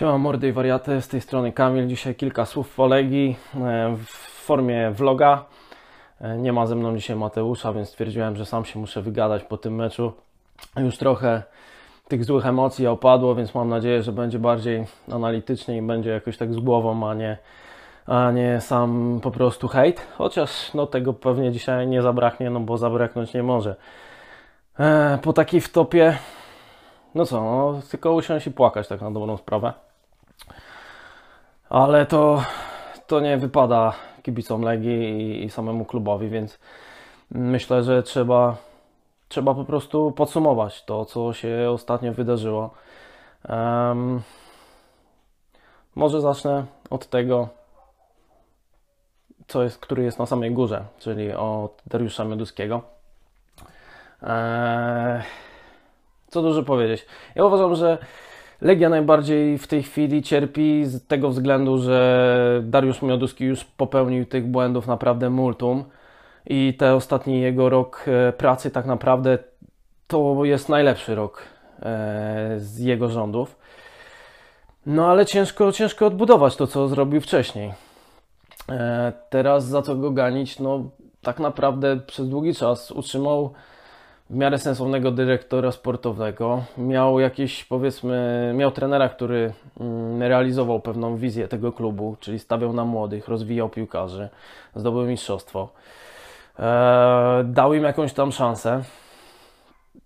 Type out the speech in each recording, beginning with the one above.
Siema mordy i wariaty, z tej strony Kamil. Dzisiaj kilka słów polegi e, w formie vloga. E, Nie ma ze mną dzisiaj Mateusza, więc stwierdziłem, że sam się muszę wygadać po tym meczu. Już trochę tych złych emocji opadło, więc mam nadzieję, że będzie bardziej analitycznie i będzie jakoś tak z głową, a nie, a nie sam po prostu hejt. Chociaż no, tego pewnie dzisiaj nie zabraknie, no bo zabraknąć nie może. E, po takiej wtopie no co, no, tylko usiąść i płakać tak na dobrą sprawę. Ale to, to nie wypada kibicom Legii i, i samemu klubowi, więc myślę, że trzeba, trzeba po prostu podsumować to, co się ostatnio wydarzyło. Em, może zacznę od tego, co jest, który jest na samej górze, czyli od Dariusza Mioduskiego. Eee, co dużo powiedzieć. Ja uważam, że Legia najbardziej w tej chwili cierpi z tego względu, że Dariusz Mioduski już popełnił tych błędów naprawdę multum i ten ostatni jego rok e, pracy tak naprawdę to jest najlepszy rok e, z jego rządów. No ale ciężko, ciężko odbudować to, co zrobił wcześniej. E, Teraz za co go ganić? No tak naprawdę przez długi czas utrzymał w miarę sensownego dyrektora sportowego. Miał jakieś, powiedzmy, miał trenera, który mm, realizował pewną wizję tego klubu, czyli stawiał na młodych, rozwijał piłkarzy, zdobył mistrzostwo. Eee, dał im jakąś tam szansę.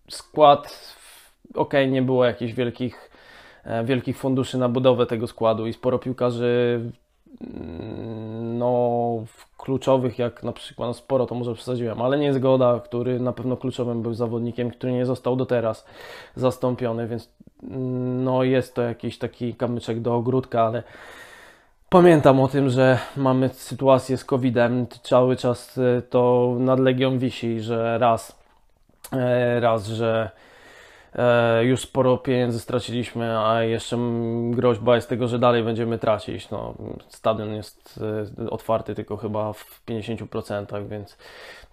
Skład, ok, nie było jakichś wielkich, e, wielkich funduszy na budowę tego składu i sporo piłkarzy mm, no, kluczowych, jak na przykład, no sporo to może przesadziłem, ale nie zgoda, który na pewno kluczowym był zawodnikiem, który nie został do teraz zastąpiony, więc no jest to jakiś taki kamyczek do ogródka, ale pamiętam o tym, że mamy sytuację z COVID-em, cały czas y, to nad Legią wisi, że raz, e, raz, że E, już sporo pieniędzy straciliśmy, a jeszcze groźba jest tego, że dalej będziemy tracić. No, stadion jest e, otwarty tylko chyba w 50%, więc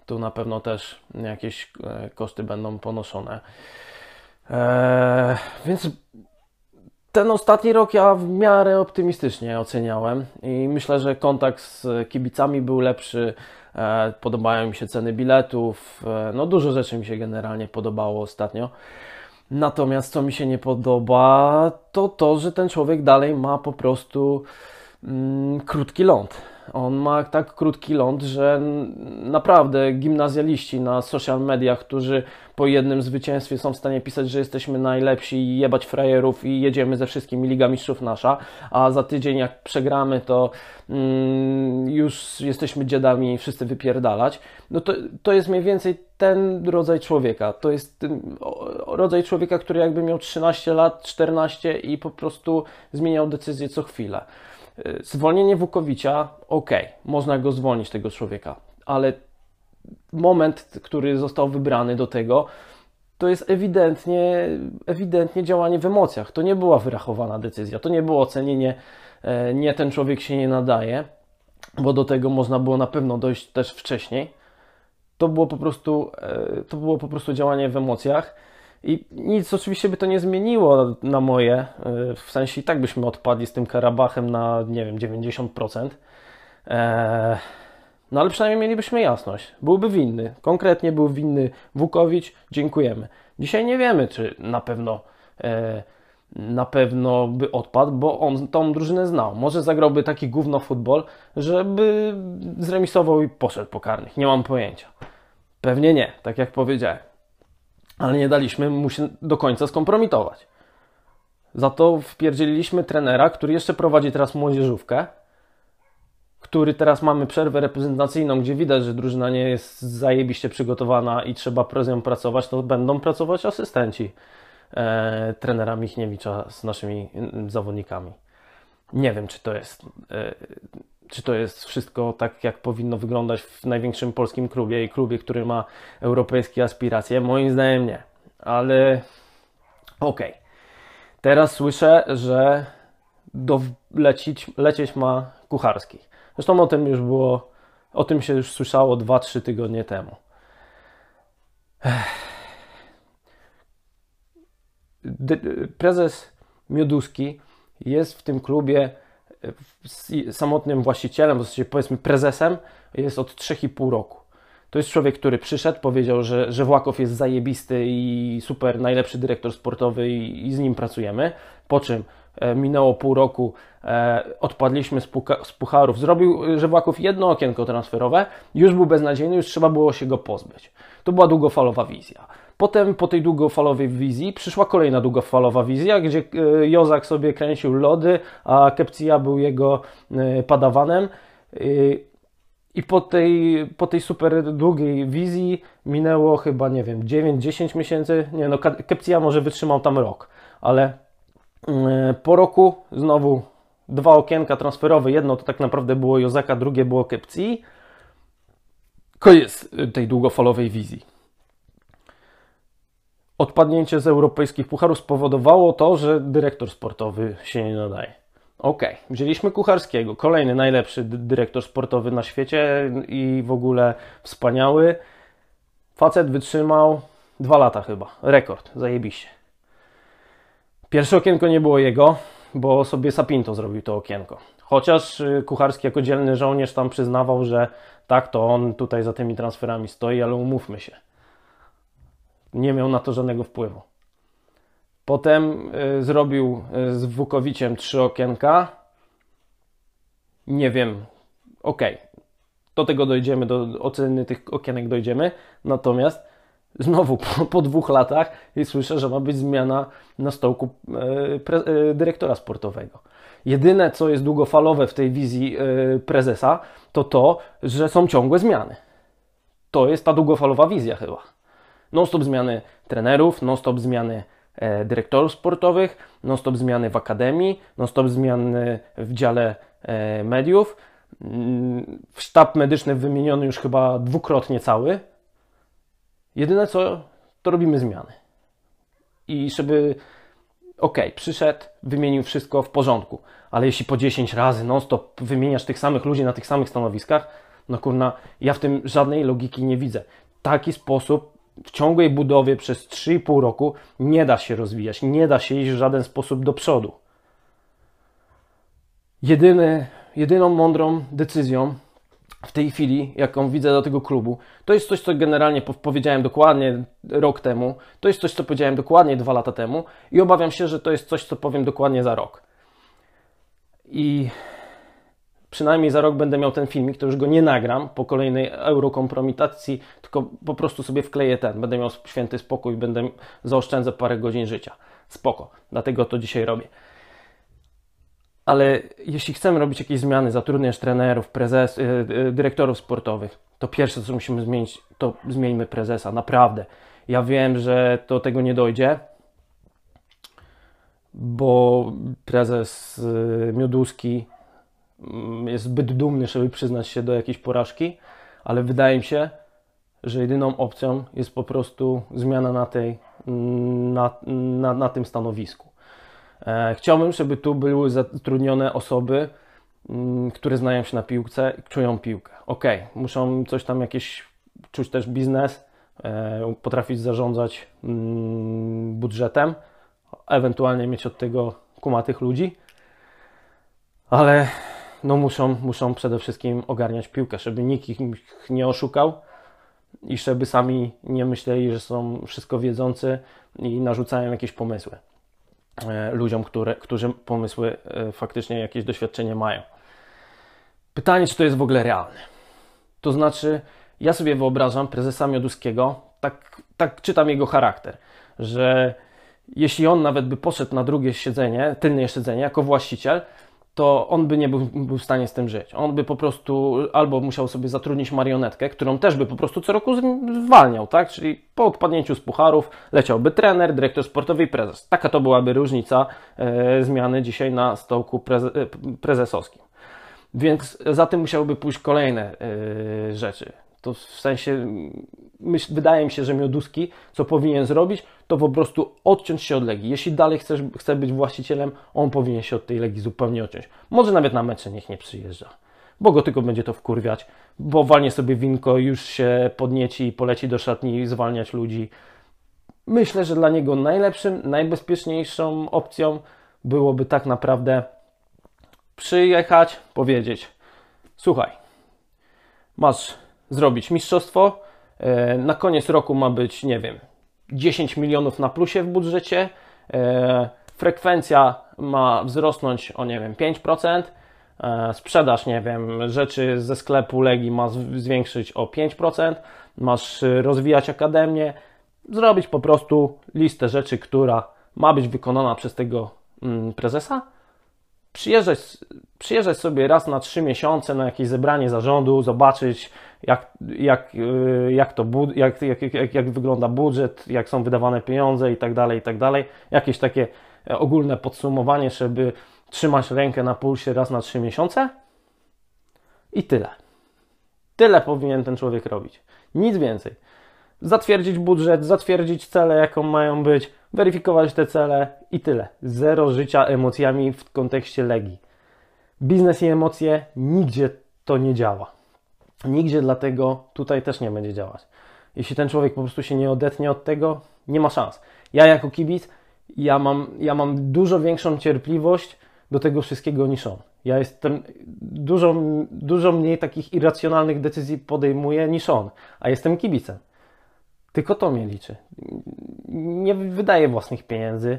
tu na pewno też jakieś e, koszty będą ponoszone. E, więc ten ostatni rok ja w miarę optymistycznie oceniałem i myślę, że kontakt z kibicami był lepszy. E, podobają mi się ceny biletów. E, no dużo rzeczy mi się generalnie podobało ostatnio. Natomiast co mi się nie podoba, to to, że ten człowiek dalej ma po prostu mm, krótki ląd. On ma tak krótki ląd, że naprawdę gimnazjaliści na social mediach, którzy po jednym zwycięstwie są w stanie pisać, że jesteśmy najlepsi i jebać frajerów i jedziemy ze wszystkimi Liga Mistrzów nasza, a za tydzień jak przegramy, to mm, już jesteśmy dziadami i wszyscy wypierdalać. No to, to jest mniej więcej ten rodzaj człowieka. To jest rodzaj człowieka, który jakby miał 13 lat, 14 i po prostu zmieniał decyzję co chwilę. Y, zwolnienie Wukowicza, ok, można go zwolnić, tego człowieka, ale moment, który został wybrany do tego, to jest ewidentnie, ewidentnie działanie w emocjach. To nie była wyrachowana decyzja, to nie było ocenienie, e, nie ten człowiek się nie nadaje, bo do tego można było na pewno dojść też wcześniej. To było po prostu, e, to było po prostu działanie w emocjach. I nic oczywiście by to nie zmieniło na moje, e, w sensie i tak byśmy odpadli z tym Karabachem na, nie wiem, 90%. Eee, no ale przynajmniej mielibyśmy jasność. Byłby winny. Konkretnie był winny Wukowicz. Dziękujemy. Dzisiaj nie wiemy, czy na pewno e, na pewno by odpadł, bo on tą drużynę znał. Może zagrałby taki gówno futbol, żeby zremisował i poszedł po karnych. Nie mam pojęcia. Pewnie nie, tak jak powiedziałem ale nie daliśmy mu się do końca skompromitować. Za to wpierdzieliliśmy trenera, który jeszcze prowadzi teraz młodzieżówkę, który teraz mamy przerwę reprezentacyjną, gdzie widać, że drużyna nie jest zajebiście przygotowana i trzeba z nią pracować, to będą pracować asystenci e, trenera Michniewicza z naszymi zawodnikami. Nie wiem, czy to jest e, czy to jest wszystko tak, jak powinno wyglądać w największym polskim klubie i klubie, który ma europejskie aspiracje? Moim zdaniem nie. Ale okej. Okay. Teraz słyszę, że do lecić, lecieć ma Kucharski. Zresztą o tym już było, o tym się już słyszało 2-3 tygodnie temu. Prezes Mioduski jest w tym klubie samotnym właścicielem, w zasadzie powiedzmy prezesem, jest od 3,5 roku. To jest człowiek, który przyszedł, powiedział, że, że Włakow jest zajebisty i super, najlepszy dyrektor sportowy i, i z nim pracujemy. Po czym e, minęło pół roku, e, odpadliśmy z, puka, z pucharów. Zrobił, że Włakow jedno okienko transferowe, już był beznadziejny, już trzeba było się go pozbyć. To była długofalowa wizja. Potem po tej długofalowej wizji przyszła kolejna długofalowa wizja, gdzie e, Jozak sobie kręcił lody, a Kepcija był jego e, padawanem. E, I po tej, po tej super długiej wizji minęło chyba, nie wiem, 9-10 miesięcy. Nie no, Kepcja może wytrzymał tam rok, ale po roku znowu dwa okienka transferowe. Jedno to tak naprawdę było Jozaka, drugie było Kepcji. Koniec tej długofalowej wizji odpadnięcie z europejskich pucharów spowodowało to, że dyrektor sportowy się nie nadaje. Ok, wzięliśmy Kucharskiego, kolejny najlepszy dyrektor sportowy na świecie i w ogóle wspaniały. Facet wytrzymał dwa lata chyba, rekord, zajebiście. Pierwsze okienko nie było jego, bo sobie Sapinto zrobił to okienko. Chociaż y, Kucharski jako dzielny żołnierz tam przyznawał, że tak, to on tutaj za tymi transferami stoi, ale umówmy się nie miał na to żadnego wpływu. Potem y, zrobił y, z Wukowiciem trzy okienka. Nie wiem, ok, do tego dojdziemy, do oceny tych okienek dojdziemy. Natomiast znowu po, po dwóch latach i słyszę, że ma być zmiana na stołku y, pre, dyrektora sportowego. Jedyne, co jest długofalowe w tej wizji prezesa, to to, że są ciągłe zmiany. To jest ta długofalowa wizja chyba non-stop zmiany trenerów, non-stop zmiany e, dyrektorów sportowych, non-stop zmiany w akademii, non-stop zmiany w dziale e, mediów. Mm, sztab medyczny wymieniony już chyba dwukrotnie cały. Jedyne co, to robimy zmiany. I żeby, ok, przyszedł, wymienił wszystko w porządku, ale jeśli po 10 razy non-stop wymieniasz tych samych ludzi na tych samych stanowiskach, no kurna, ja w tym żadnej logiki nie widzę. Taki sposób w ciągłej budowie przez 3,5 roku nie da się rozwijać, nie da się iść w żaden sposób do przodu. Jedyny, jedyną mądrą decyzją w tej chwili, jaką widzę do tego klubu, to jest coś, co generalnie powiedziałem dokładnie rok temu, to jest coś, co powiedziałem dokładnie dwa lata temu i obawiam się, że to jest coś, co powiem dokładnie za rok. I przynajmniej za rok będę miał ten filmik, to już go nie nagram po kolejnej eurokompromitacji, tylko po prostu sobie wkleję ten. Będę miał święty spokój, będę zaoszczędzę parę godzin życia. Spoko, dlatego to dzisiaj robię. Ale jeśli chcemy robić jakieś zmiany, zatrudniać trenerów, prezes, yy, dyrektorów sportowych, to pierwsze co musimy zmienić, to zmieńmy prezesa, naprawdę. Ja wiem, że do tego nie dojdzie, bo prezes yy, Mioduski jest zbyt dumny, żeby przyznać się do jakiejś porażki, ale wydaje mi się, że jedyną opcją jest po prostu zmiana na, tej, mm, na, na, na tym stanowisku. E, chciałbym, żeby tu były zatrudnione osoby, mm, które znają się na piłce, czują piłkę. Ok, muszą coś tam jakieś czuć też biznes, e, potrafić zarządzać budżetem, ewentualnie mieć od tego kumatych ludzi, ale no muszą, muszą przede wszystkim ogarniać piłkę, żeby nikt ich nie oszukał i żeby sami nie myśleli, że są wszystko wiedzący i narzucają jakieś pomysły e, ludziom, które, którzy pomysły e, faktycznie jakieś doświadczenie mają. Pytanie, czy to jest w ogóle realne. To znaczy, ja sobie wyobrażam prezesa Mioduskiego, tak, tak czytam jego charakter, że jeśli on nawet by poszedł na drugie siedzenie, tylne siedzenie jako właściciel, to on by nie był, był, w stanie z tym żyć. On by po prostu albo musiał sobie zatrudnić marionetkę, którą też by po prostu co roku zwalniał, tak? Czyli po odpadnięciu z pucharów leciałby trener, dyrektor sportowy i prezes. Taka to byłaby różnica e, zmiany dzisiaj na stołku preze, e, prezesowskim. Więc za tym musiałyby pójść kolejne e, rzeczy. To w sensie, myśl, wydaje mi się, że Mioduski, co powinien zrobić, to po prostu odciąć się od Legii. Jeśli dalej chcesz, chce być właścicielem, on powinien się od tej Legii zupełnie odciąć. Może nawet na mecze niech nie przyjeżdża, bo go tylko będzie to wkurwiać, bo walnie sobie winko, już się podnieci i poleci do szatni zwalniać ludzi. Myślę, że dla niego najlepszym, najbezpieczniejszą opcją byłoby tak naprawdę przyjechać, powiedzieć: Słuchaj, masz zrobić mistrzostwo. E, Na koniec roku ma być, nie wiem, 10 milionów na plusie w budżecie. e, Frekwencja ma wzrosnąć o, nie wiem, 5%. e, Sprzedaż, nie wiem, rzeczy ze sklepu Legii ma zwiększyć o 5%. Masz rozwijać akademię. Zrobić po prostu listę rzeczy, która ma być wykonana przez tego mm, prezesa przyjeżdżać, przyjeżdżać sobie raz na trzy miesiące na jakieś zebranie zarządu, zobaczyć jak, jak, yy, jak, to, jak, jak, jak, jak wygląda budżet, jak są wydawane pieniądze i tak dalej, i tak dalej. Jakieś takie e, ogólne podsumowanie, żeby trzymać rękę na pulsie raz na trzy miesiące i tyle. Tyle powinien ten człowiek robić. Nic więcej. Zatwierdzić budżet, zatwierdzić cele, jaką mają być, weryfikować te cele i tyle. Zero życia emocjami w kontekście Legii. Biznes i emocje nigdzie to nie działa. Nigdzie dlatego tutaj też nie będzie działać. Jeśli ten człowiek po prostu się nie odetnie od tego, nie ma szans. Ja jako kibic, ja mam, ja mam dużo większą cierpliwość do tego wszystkiego niż on. Ja jestem dużo, dużo mniej takich irracjonalnych decyzji podejmuję niż on, a jestem kibicem. Tylko to mnie liczy. Nie wydaję własnych pieniędzy,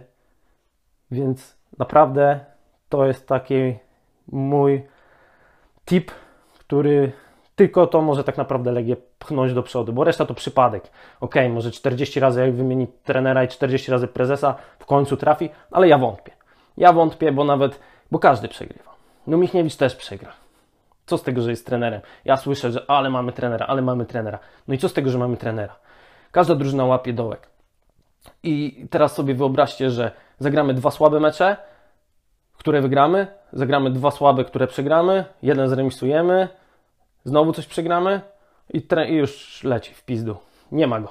więc naprawdę to jest taki mój tip, który tylko to może tak naprawdę pchnąć do przodu, bo reszta to przypadek. Ok, może 40 razy jak wymieni trenera i 40 razy prezesa w końcu trafi, ale ja wątpię. Ja wątpię, bo nawet, bo każdy przegrywa. No Michniewicz też przegra. Co z tego, że jest trenerem? Ja słyszę, że ale mamy trenera, ale mamy trenera. No i co z tego, że mamy trenera? Każda drużyna łapie dołek. I teraz sobie wyobraźcie, że zagramy dwa słabe mecze, które wygramy, zagramy dwa słabe, które przegramy, jeden zremisujemy, znowu coś przegramy i, tre- i już leci w pizdu. Nie ma go.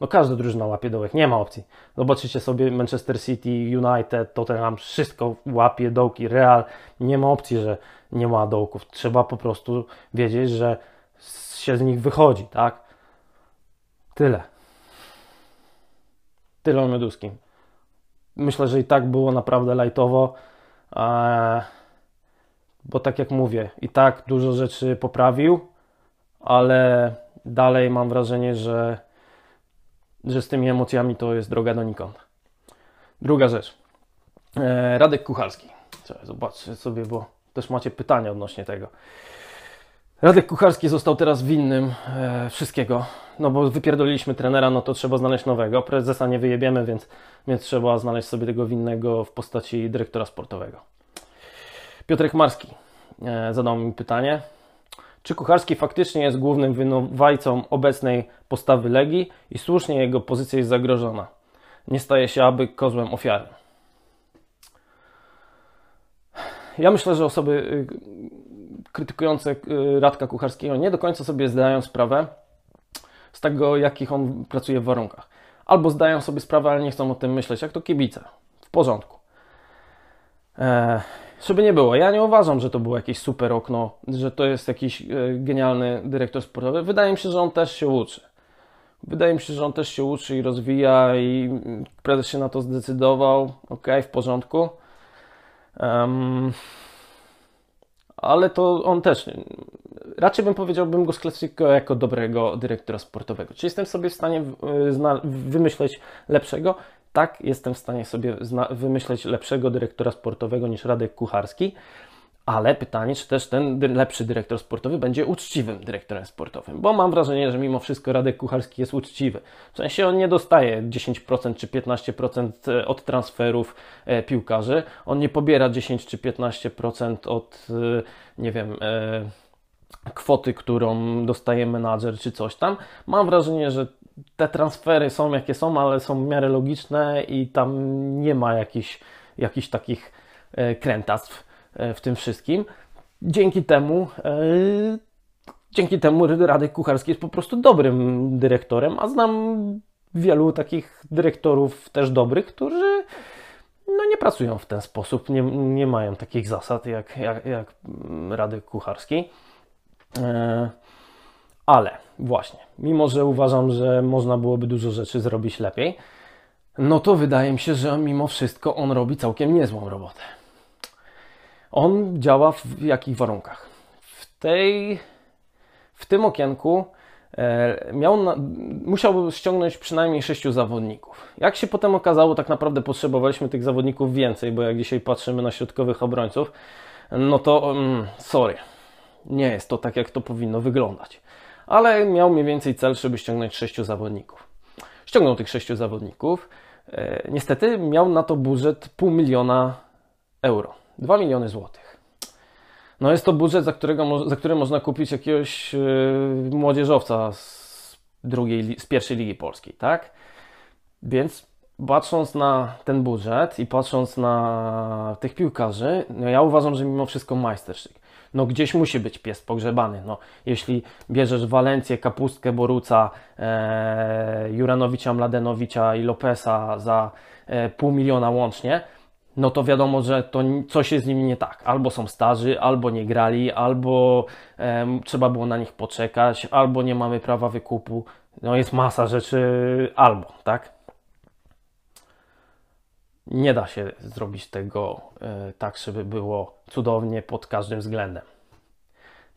No każda drużyna łapie dołek, nie ma opcji. Zobaczycie sobie Manchester City, United, Tottenham, wszystko łapie dołki, Real. Nie ma opcji, że nie ma dołków. Trzeba po prostu wiedzieć, że się z nich wychodzi, tak? Tyle. Tyle o Mioduskim. Myślę, że i tak było naprawdę lajtowo, eee, bo tak jak mówię, i tak dużo rzeczy poprawił, ale dalej mam wrażenie, że, że z tymi emocjami to jest droga donikąd. Druga rzecz. Eee, Radek Kucharski. Zobaczcie sobie, bo też macie pytania odnośnie tego. Radek Kucharski został teraz winnym e, wszystkiego. No bo wypierdoliliśmy trenera, no to trzeba znaleźć nowego. Prezesa nie wyjebiemy, więc, więc trzeba znaleźć sobie tego winnego w postaci dyrektora sportowego. Piotrek Marski e, zadał mi pytanie. Czy Kucharski faktycznie jest głównym winowajcą obecnej postawy Legii i słusznie jego pozycja jest zagrożona? Nie staje się aby kozłem ofiary. Ja myślę, że osoby krytykujące Radka Kucharskiego nie do końca sobie zdają sprawę z tego, jakich on pracuje w warunkach. Albo zdają sobie sprawę, ale nie chcą o tym myśleć, jak to kibice. W porządku. Eee, żeby nie było, ja nie uważam, że to było jakieś super okno, że to jest jakiś e, genialny dyrektor sportowy. Wydaje mi się, że on też się uczy. Wydaje mi się, że on też się uczy i rozwija i mm, prezes się na to zdecydował. Ok, w porządku. Ale to on też, raczej bym powiedział, bym go sklasyfikował jako dobrego dyrektora sportowego. Czy jestem sobie w stanie y, wymyśleć lepszego? Tak, jestem w stanie sobie wymyśleć lepszego dyrektora sportowego niż Radek Kucharski, ale pytanie, czy też ten lepszy dyrektor sportowy będzie uczciwym dyrektorem sportowym, bo mam wrażenie, że mimo wszystko Radek Kucharski jest uczciwy. W sensie on nie dostaje 10% czy 15% od transferów e, piłkarzy, on nie pobiera 10 czy 15% od, e, nie wiem, e, kwoty, którą dostaje menadżer czy coś tam. Mam wrażenie, że te transfery są jakie są, ale są w miarę logiczne i tam nie ma jakichś, jakichś takich e, krętactw e, w tym wszystkim. Dzięki temu, e, dzięki temu Radek Kucharski jest po prostu dobrym dyrektorem, a znam wielu takich dyrektorów też dobrych, którzy no nie pracują w ten sposób, nie, nie mają takich zasad jak, jak, jak Radek Kucharski. E, ale właśnie, mimo że uważam, że można byłoby dużo rzeczy zrobić lepiej, no to wydaje mi się, że mimo wszystko on robi całkiem niezłą robotę. On działa w jakich warunkach? W tej, w tym okienku e, miał musiał ściągnąć przynajmniej sześciu zawodników. Jak się potem okazało, tak naprawdę potrzebowaliśmy tych zawodników więcej, bo jak dzisiaj patrzymy na środkowych obrońców, no to mm, sorry, nie jest to tak, jak to powinno wyglądać. Ale miał mniej więcej cel, żeby ściągnąć sześciu zawodników. Ściągnął tych sześciu zawodników. E, niestety miał na to budżet pół miliona euro. 2 miliony złotych. No jest to budżet, za, którego, za który można kupić jakiegoś yy, młodzieżowca z, drugiej, z pierwszej ligi polskiej, tak? Więc patrząc na ten budżet i patrząc na tych piłkarzy, no ja uważam, że mimo wszystko majstersztyk. No gdzieś musi być pies pogrzebany. No, jeśli bierzesz Walencję, Kapustkę, Boruca, e, Juranowicza, Mladenowicza i Lopesa za e, pół miliona łącznie, no to wiadomo, że to coś jest z nimi nie tak. Albo są starzy, albo nie grali, albo e, trzeba było na nich poczekać, albo nie mamy prawa wykupu. No jest masa rzeczy, albo, tak? Nie da się zrobić tego e, tak, żeby było cudownie pod każdym względem.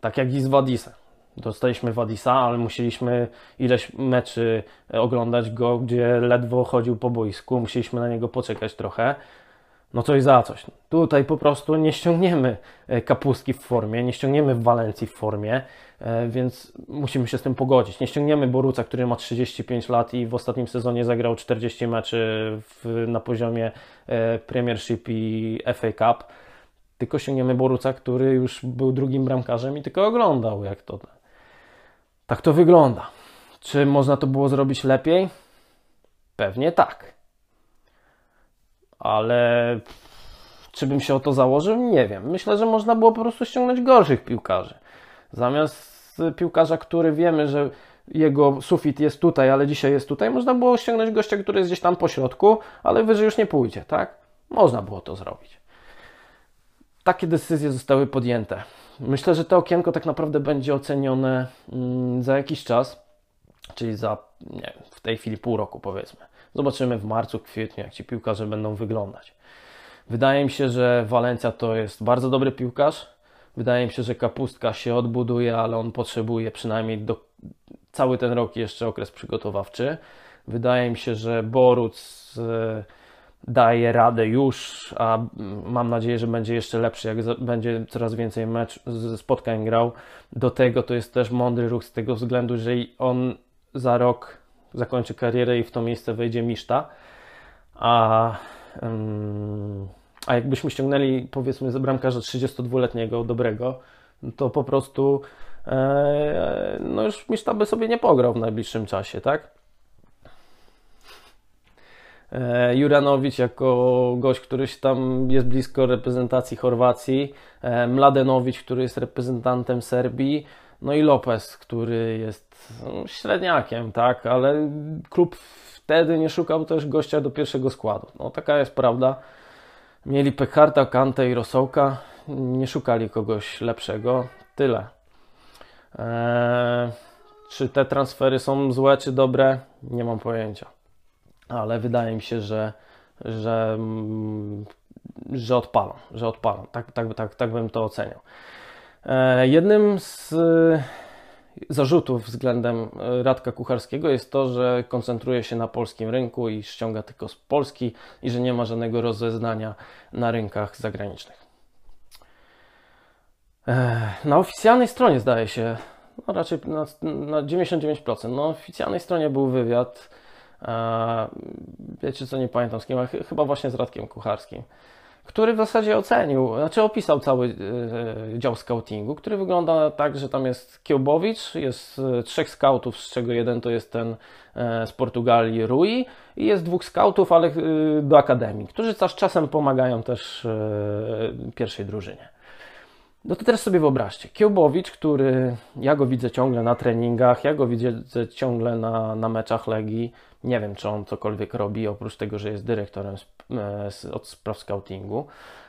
Tak jak i z Wadisem. Dostaliśmy Wadisa, ale musieliśmy ileś meczy oglądać go, gdzie ledwo chodził po boisku. Musieliśmy na niego poczekać trochę no coś za coś. Tutaj po prostu nie ściągniemy e, kapustki w formie, nie ściągniemy Walencji w formie, e, więc musimy się z tym pogodzić. Nie ściągniemy Boruca, który ma 35 lat i w ostatnim sezonie zagrał 40 meczy w, na poziomie e, Premiership i FA Cup, tylko ściągniemy Boruca, który już był drugim bramkarzem i tylko oglądał, jak to. Tak to wygląda. Czy można to było zrobić lepiej? Pewnie tak ale czy bym się o to założył? Nie wiem. Myślę, że można było po prostu ściągnąć gorszych piłkarzy. Zamiast piłkarza, który wiemy, że jego sufit jest tutaj, ale dzisiaj jest tutaj, można było ściągnąć gościa, który jest gdzieś tam po środku, ale wyżej już nie pójdzie, tak? Można było to zrobić. Takie decyzje zostały podjęte. Myślę, że to okienko tak naprawdę będzie ocenione mm, za jakiś czas, czyli za, nie w tej chwili pół roku powiedzmy. Zobaczymy w marcu, kwietniu, jak ci piłkarze będą wyglądać. Wydaje mi się, że Walencja to jest bardzo dobry piłkarz. Wydaje mi się, że Kapustka się odbuduje, ale on potrzebuje przynajmniej do, cały ten rok jeszcze okres przygotowawczy. Wydaje mi się, że Boruc e, daje radę już, a mam nadzieję, że będzie jeszcze lepszy, jak będzie coraz więcej mecz, spotkań grał. Do tego to jest też mądry ruch z tego względu, że on za rok zakończy karierę i w to miejsce wejdzie Miszta. A, a jakbyśmy ściągnęli powiedzmy bramkarza 32-letniego, dobrego, to po prostu e, no już Miszta by sobie nie pograł w najbliższym czasie, tak? E, Juranowicz jako gość, który tam jest blisko reprezentacji Chorwacji, e, Mladenowicz, który jest reprezentantem Serbii, no i Lopez, który jest no, średniakiem, tak, ale klub wtedy nie szukał też gościa do pierwszego składu. No taka jest prawda. Mieli Pekharta, Kante i Rosołka, nie szukali kogoś lepszego. Tyle. Eee, czy te transfery są złe czy dobre? Nie mam pojęcia. Ale wydaje mi się, że, że, mm, że odpalą, że odpalą. Tak, tak, tak, tak bym to oceniał. E, jednym z e, zarzutów względem e, Radka Kucharskiego jest to, że koncentruje się na polskim rynku i ściąga tylko z Polski i że nie ma żadnego rozeznania na rynkach zagranicznych. Na oficjalnej stronie zdaje się, no raczej na, na 99%, na oficjalnej stronie był wywiad, wiecie co, nie pamiętam z kim, chyba właśnie z Radkiem Kucharskim który w zasadzie ocenił, znaczy opisał cały e, dział scoutingu, który wygląda tak, że tam jest Kiełbowicz, jest e, trzech scoutów, z czego jeden to jest ten e, z Portugalii Rui i jest dwóch scoutów, ale do akademii, którzy też czasem pomagają też pierwszej drużynie. No to teraz sobie wyobraźcie, Kiełbowicz, który ja go widzę ciągle na treningach, ja go widzę ciągle na, na meczach Legii, nie wiem, czy on cokolwiek robi, oprócz tego, że jest dyrektorem e, od spraw scoutingu.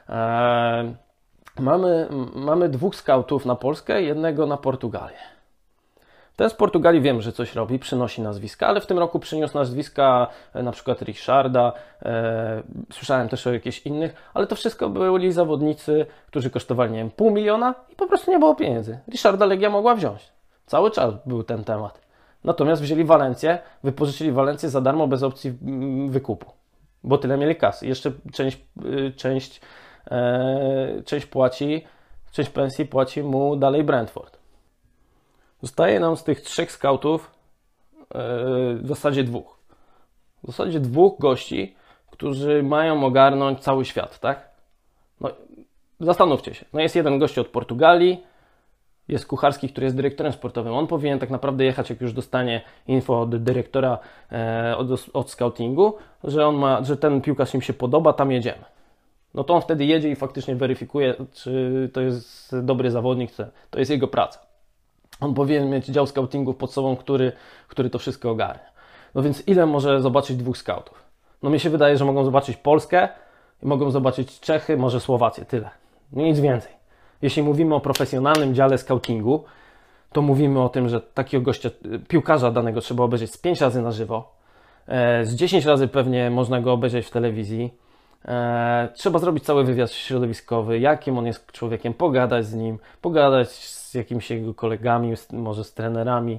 E, mamy, mamy dwóch scoutów na Polskę, jednego na Portugalię. Ten z Portugalii wiem, że coś robi, przynosi nazwiska, ale w tym roku przyniósł nazwiska e, na przykład Richarda, słyszałem też o jakichś innych, ale to wszystko byli zawodnicy, którzy kosztowali, nie wiem, pół miliona i po prostu nie było pieniędzy. Richarda Legia mogła wziąć. Cały czas był ten temat. Natomiast wzięli Walencję, wypożyczyli Walencję za darmo, bez opcji mm, wykupu, bo tyle mieli kasy. Jeszcze część, y, część, e, część płaci, część pensji płaci mu dalej Brentford. Zostaje nam z tych trzech skautów e, w zasadzie dwóch. W zasadzie dwóch gości, którzy mają ogarnąć cały świat, tak? No, zastanówcie się. No jest jeden gość od Portugalii, jest Kucharski, który jest dyrektorem sportowym. On powinien tak naprawdę jechać, jak już dostanie info od dyrektora e, od, od scoutingu, że, on ma, że ten piłkarz im się podoba, tam jedziemy. No to on wtedy jedzie i faktycznie weryfikuje, czy to jest dobry zawodnik, to jest jego praca. On powinien mieć dział scoutingów pod sobą, który, który to wszystko ogarnia. No więc ile może zobaczyć dwóch scoutów? No mi się wydaje, że mogą zobaczyć Polskę mogą zobaczyć Czechy, może Słowację, tyle. No nic więcej. Jeśli mówimy o profesjonalnym dziale scoutingu, to mówimy o tym, że takiego gościa, piłkarza danego trzeba obejrzeć z 5 razy na żywo, e, z 10 razy pewnie można go obejrzeć w telewizji. E, trzeba zrobić cały wywiad środowiskowy, jakim on jest człowiekiem, pogadać z nim, pogadać z jakimiś jego kolegami, może z trenerami.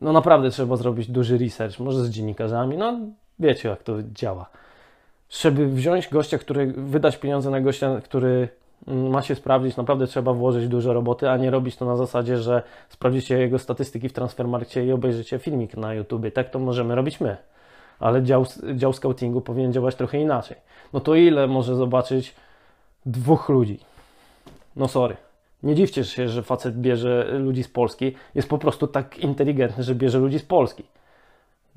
No naprawdę trzeba zrobić duży research, może z dziennikarzami. No wiecie, jak to działa. Żeby wziąć gościa, który wydać pieniądze na gościa, który ma się sprawdzić, naprawdę trzeba włożyć dużo roboty, a nie robić to na zasadzie, że sprawdzicie jego statystyki w Transfermarkcie i obejrzycie filmik na YouTube. Tak to możemy robić my. Ale dział, dział scoutingu powinien działać trochę inaczej. No to ile może zobaczyć dwóch ludzi? No sorry. Nie dziwcie się, że facet bierze ludzi z Polski. Jest po prostu tak inteligentny, że bierze ludzi z Polski.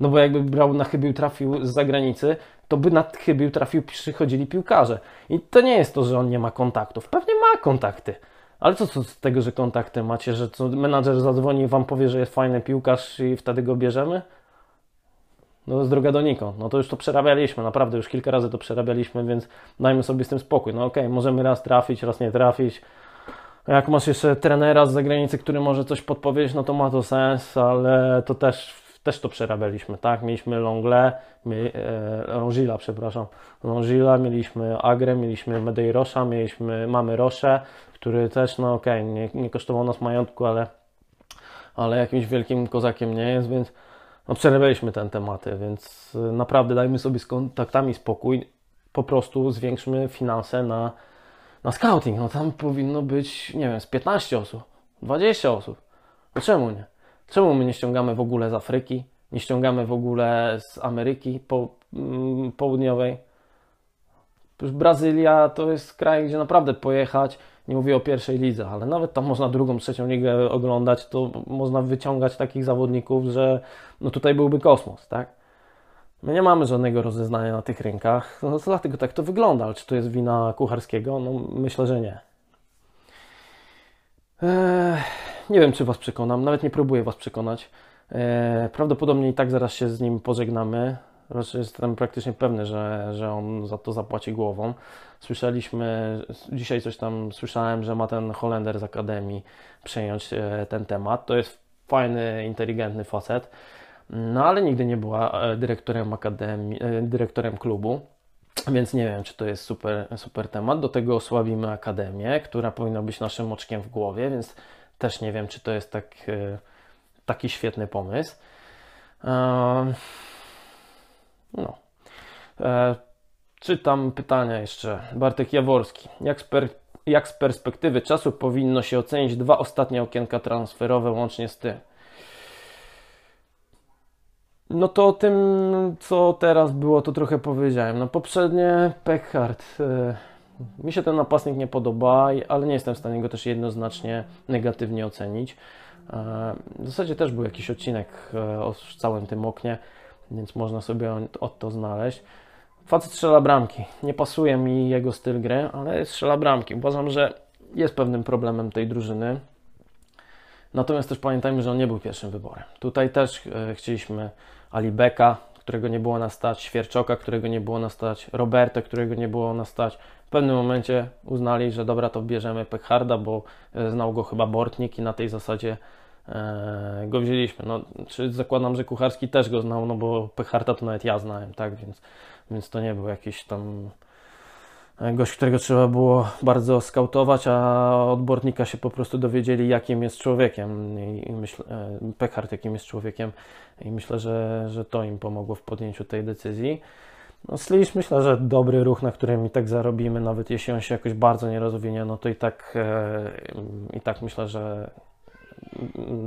No bo jakby brał na chybił trafił z zagranicy, to by na chybił trafił przychodzili piłkarze. I to nie jest to, że on nie ma kontaktów. Pewnie ma kontakty. Ale co, co z tego, że kontakty macie, że co, menadżer zadzwoni i wam powie, że jest fajny piłkarz i wtedy go bierzemy? No jest droga donikąd. No to już to przerabialiśmy, naprawdę już kilka razy to przerabialiśmy, więc dajmy sobie z tym spokój. No okej, okay, możemy raz trafić, raz nie trafić. Jak masz jeszcze trenera z zagranicy, który może coś podpowiedzieć, no to ma to sens, ale to też, też to przerabialiśmy, tak? Mieliśmy Longle, mieli, e, przepraszam, Longila, mieliśmy Agrę, mieliśmy Medeirosza, mieliśmy, mamy Rosze, który też, no okej, okay, nie, nie kosztował nas majątku, ale, ale jakimś wielkim kozakiem nie jest, więc no, przerabialiśmy ten tematy, więc y, naprawdę dajmy sobie z kontaktami spokój, po prostu zwiększmy finanse na na scouting, no tam powinno być, nie wiem, z 15 osób, 20 osób. No czemu nie? Czemu my nie ściągamy w ogóle z Afryki? Nie ściągamy w ogóle z Ameryki po, mm, Południowej? Brazylia to jest kraj, gdzie naprawdę pojechać, nie mówię o pierwszej lidze, ale nawet tam można drugą, trzecią ligę oglądać, to można wyciągać takich zawodników, że no tutaj byłby kosmos, tak? My nie mamy żadnego rozeznania na tych rynkach, no dlatego tak to wygląda. Ale czy to jest wina kucharskiego? No myślę, że nie. Eee, nie wiem, czy Was przekonam, nawet nie próbuję Was przekonać. Eee, prawdopodobnie i tak zaraz się z nim pożegnamy. Jestem praktycznie pewny, że, że on za to zapłaci głową. Słyszeliśmy, dzisiaj coś tam słyszałem, że ma ten Holender z Akademii przejąć e, ten temat. To jest fajny, inteligentny facet. No ale nigdy nie była e, dyrektorem akademii, e, dyrektorem klubu. Więc nie wiem, czy to jest super, super temat. Do tego osłabimy akademię, która powinna być naszym oczkiem w głowie, więc też nie wiem, czy to jest tak, e, taki świetny pomysł. No. Czytam pytania jeszcze. Bartek Jaworski. Jak z, per, jak z perspektywy czasu powinno się ocenić dwa ostatnie okienka transferowe łącznie z tym? No to o tym, co teraz było, to trochę powiedziałem. No poprzednie Peckhart. E, mi się ten napastnik nie podoba, ale nie jestem w stanie go też jednoznacznie negatywnie ocenić. E, w zasadzie też był jakiś odcinek e, o całym tym oknie, więc można sobie od to znaleźć. Facet strzela bramki. Nie pasuje mi jego styl gry, ale strzela bramki. Uważam, że jest pewnym problemem tej drużyny. Natomiast też pamiętajmy, że on nie był pierwszym wyborem. Tutaj też chcieliśmy Alibeka, którego nie było na stać, Świerczoka, którego nie było na stać, Roberta, którego nie było na stać. W pewnym momencie uznali, że dobra, to bierzemy Pekharda, bo e, znał go chyba Bortnik i na tej zasadzie e, go wzięliśmy. No, czy zakładam, że Kucharski też go znał, no bo Pecharta to nawet ja znałem, tak, więc, więc to nie był jakiś tam gość, którego trzeba było bardzo skautować, a odbornika się po prostu dowiedzieli, jakim jest człowiekiem i, i Pechart jakim jest człowiekiem i myślę, że, że to im pomogło w podjęciu tej decyzji. No myślę, że dobry ruch, na którym i tak zarobimy, nawet jeśli on się jakoś bardzo nie rozwinie, no to i tak, e, i tak myślę, że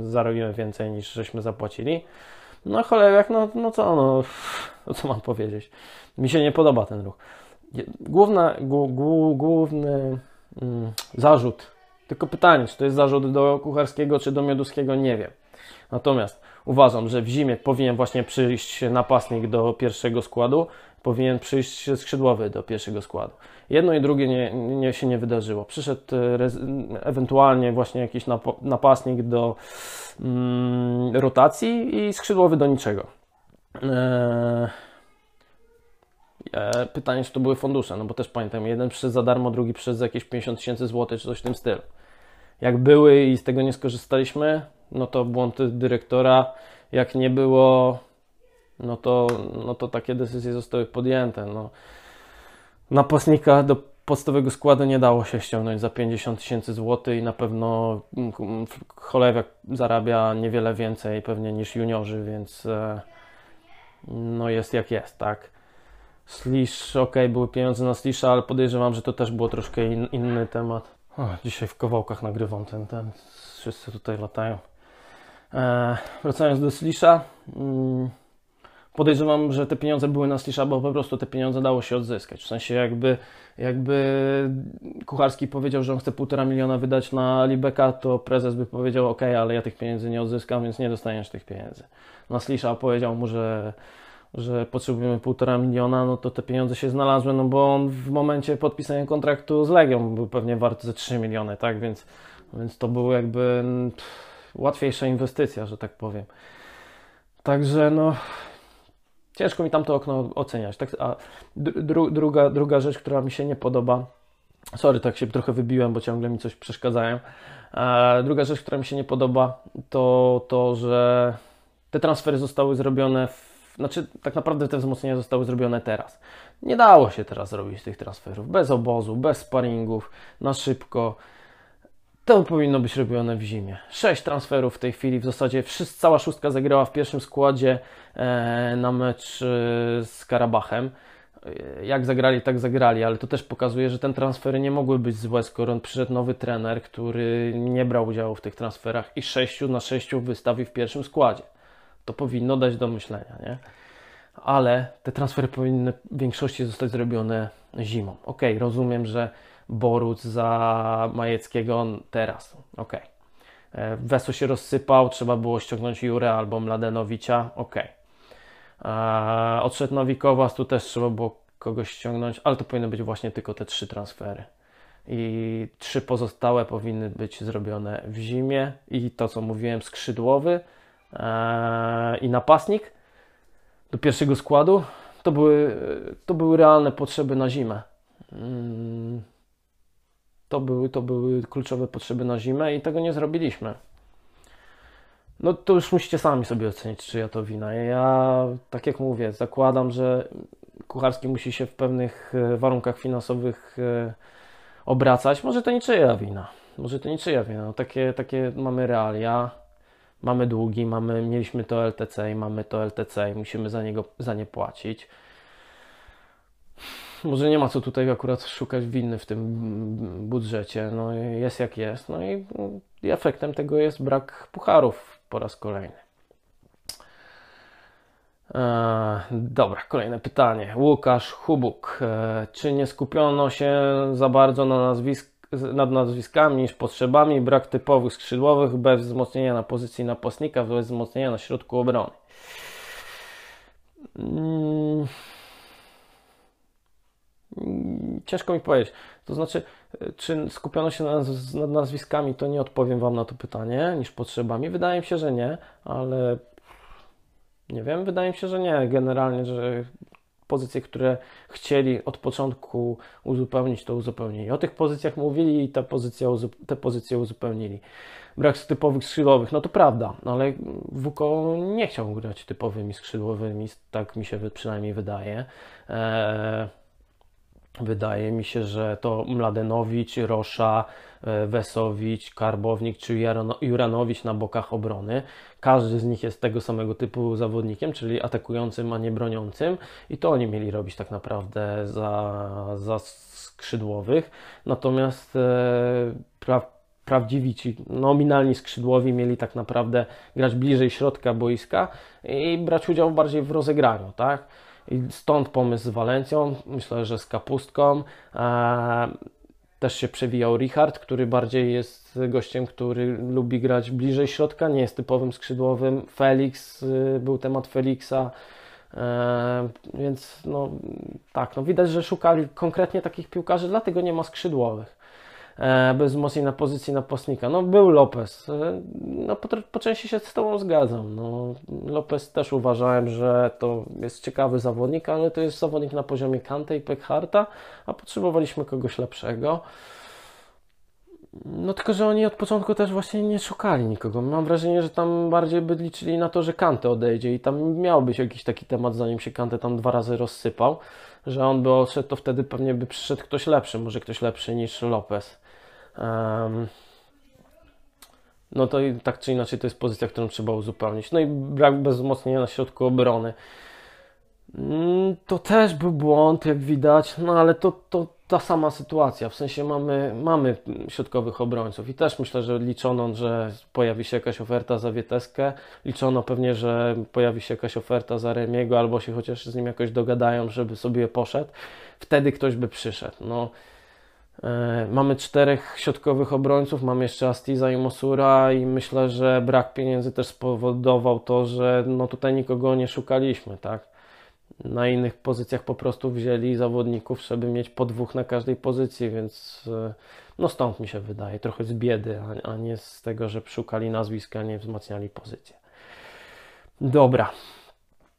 zarobimy więcej niż żeśmy zapłacili. No cholera, no, no co, no, no co mam powiedzieć. Mi się nie podoba ten ruch. Główna, główny mm, zarzut, tylko pytanie, czy to jest zarzut do Kucharskiego, czy do Mioduskiego, nie wiem. Natomiast uważam, że w zimie powinien właśnie przyjść napastnik do pierwszego składu, powinien przyjść skrzydłowy do pierwszego składu. Jedno i drugie nie, nie się nie wydarzyło. Przyszedł e, ewentualnie właśnie jakiś napastnik do mm, rotacji i skrzydłowy do niczego. Eee, pytanie, czy to były fundusze, no bo też pamiętam, jeden przyszedł za darmo, drugi przyszedł za jakieś 50 tysięcy złotych, czy coś w tym stylu. Jak były i z tego nie skorzystaliśmy, no to błąd dyrektora. Jak nie było, no to, no to takie decyzje zostały podjęte. No. Napastnika do podstawowego składu nie dało się ściągnąć za 50 tysięcy złotych i na pewno mm, Cholewiak zarabia niewiele więcej pewnie niż juniorzy, więc e, no jest jak jest, tak. Slish, ok, były pieniądze na Slisha, ale podejrzewam, że to też było troszkę in, inny temat. O, dzisiaj w kawałkach nagrywam ten, ten. Wszyscy tutaj latają. E, wracając do Slisha. Mm, podejrzewam, że te pieniądze były na Slisha, bo po prostu te pieniądze dało się odzyskać. W sensie jakby, jakby Kucharski powiedział, że on chce półtora miliona wydać na Libeka, to prezes by powiedział, ok, ale ja tych pieniędzy nie odzyskam, więc nie dostaniesz tych pieniędzy. Na Slisha powiedział mu, że że potrzebujemy półtora miliona, no to te pieniądze się znalazły, no bo on w momencie podpisania kontraktu z Legią był pewnie warty ze 3 miliony, tak, więc, więc to był jakby pff, łatwiejsza inwestycja, że tak powiem. Także no, ciężko mi tam to okno oceniać. Tak, a dru, druga, druga rzecz, która mi się nie podoba, sorry, tak się trochę wybiłem, bo ciągle mi coś przeszkadzają. A druga rzecz, która mi się nie podoba, to to, że te transfery zostały zrobione w znaczy tak naprawdę te wzmocnienia zostały zrobione teraz. Nie dało się teraz zrobić tych transferów bez obozu, bez sparingów, na szybko. To powinno być robione w zimie. Sześć transferów w tej chwili, w zasadzie wszyscy, cała szóstka zagrała w pierwszym składzie na mecz e, z Karabachem. E, jak zagrali, tak zagrali, ale to też pokazuje, że te transfery nie mogły być złe, skoro przyszedł nowy trener, który nie brał udziału w tych transferach i sześciu na sześciu wystawi w pierwszym składzie. To powinno dać do myślenia, nie? Ale te transfery powinny w większości zostać zrobione zimą. Ok, rozumiem, że Boruc za Majeckiego teraz. Ok. E, Weso się rozsypał, trzeba było ściągnąć Jurę albo Mladenowicza. Ok. E, odszedł Nowikowas, tu też trzeba było kogoś ściągnąć, ale to powinny być właśnie tylko te trzy transfery. I trzy pozostałe powinny być zrobione w zimie. I to, co mówiłem, skrzydłowy e, i napastnik do pierwszego składu. To były, to były realne potrzeby na zimę. Mm. To były, to były kluczowe potrzeby na zimę i tego nie zrobiliśmy. No to już musicie sami sobie ocenić, czy ja to wina. Ja, tak jak mówię, zakładam, że Kucharski musi się w pewnych e, warunkach finansowych e, obracać. Może to niczyja wina. Może to niczyja wina. No, takie, takie mamy realia. Mamy długi, mamy, mieliśmy to LTC i mamy to LTC i musimy za, niego, za nie płacić może nie ma co tutaj akurat szukać winy w tym budżecie. No jest jak jest. No i efektem tego jest brak pucharów po raz kolejny. E, dobra, kolejne pytanie. Łukasz Hubuk. E, czy nie skupiono się za bardzo na nazwisk, nad nazwiskami niż potrzebami? Brak typowych skrzydłowych bez wzmocnienia na pozycji napastnika, bez wzmocnienia na środku obrony. Mm Ciężko mi powiedzieć. To znaczy, czy skupiono się nad nazwiskami, to nie odpowiem Wam na to pytanie, niż potrzebami. Wydaje mi się, że nie, ale nie wiem, wydaje mi się, że nie. Generalnie, że pozycje, które chcieli od początku uzupełnić, to uzupełnili. O tych pozycjach mówili i te pozycje, te pozycje uzupełnili. Brak typowych skrzydłowych, no to prawda, ale Wuko nie chciał grać typowymi skrzydłowymi, tak mi się przynajmniej wydaje. Eee, wydaje mi się, że to Mladenowicz, Rosza, e, Wesowicz, Karbownik czy Juranowicz na bokach obrony. Każdy z nich jest tego samego typu zawodnikiem, czyli atakującym, a nie broniącym i to oni mieli robić tak naprawdę za, za skrzydłowych. Natomiast e, pra, prawdziwi ci nominalni skrzydłowi mieli tak naprawdę grać bliżej środka boiska i brać udział bardziej w rozegraniu, tak? I stąd pomysł z Walencją, myślę, że z Kapustką. E, też się przewijał Richard, który bardziej jest gościem, który lubi grać bliżej środka, nie jest typowym skrzydłowym. Felix, y, był temat Felixa. E, więc no tak, no widać, że szukali konkretnie takich piłkarzy, dlatego nie ma skrzydłowych. E, bez wzmocnień na pozycji napastnika. No był Lopez. E, no po, po części się z Tobą zgadzam. No, Lopez też uważałem, że to jest ciekawy zawodnik, ale to jest zawodnik na poziomie Kante i Pekharta, a potrzebowaliśmy kogoś lepszego. No tylko, że oni od początku też właśnie nie szukali nikogo. Mam wrażenie, że tam bardziej by liczyli na to, że Kante odejdzie i tam miał być jakiś taki temat, zanim się Kante tam dwa razy rozsypał, że on by odszedł, to wtedy pewnie by przyszedł ktoś lepszy, może ktoś lepszy niż Lopez. No to tak czy inaczej to jest pozycja, którą trzeba uzupełnić. No i brak bez wzmocnienia na środku obrony. Mm, to też był błąd, jak widać, no ale to, to ta sama sytuacja. W sensie mamy, mamy środkowych obrońców i też myślę, że liczono, że pojawi się jakaś oferta za Wieteskę. Liczono pewnie, że pojawi się jakaś oferta za Remiego albo się chociaż z nim jakoś dogadają, żeby sobie poszedł. Wtedy ktoś by przyszedł. No, mamy czterech środkowych obrońców, mamy jeszcze Astiza i Mosura i myślę, że brak pieniędzy też spowodował to, że no tutaj nikogo nie szukaliśmy, tak? Na innych pozycjach po prostu wzięli zawodników, żeby mieć po dwóch na każdej pozycji, więc e, no stąd mi się wydaje, trochę z biedy, a nie z tego, że szukali nazwiska, a nie wzmacniali pozycję. Dobra.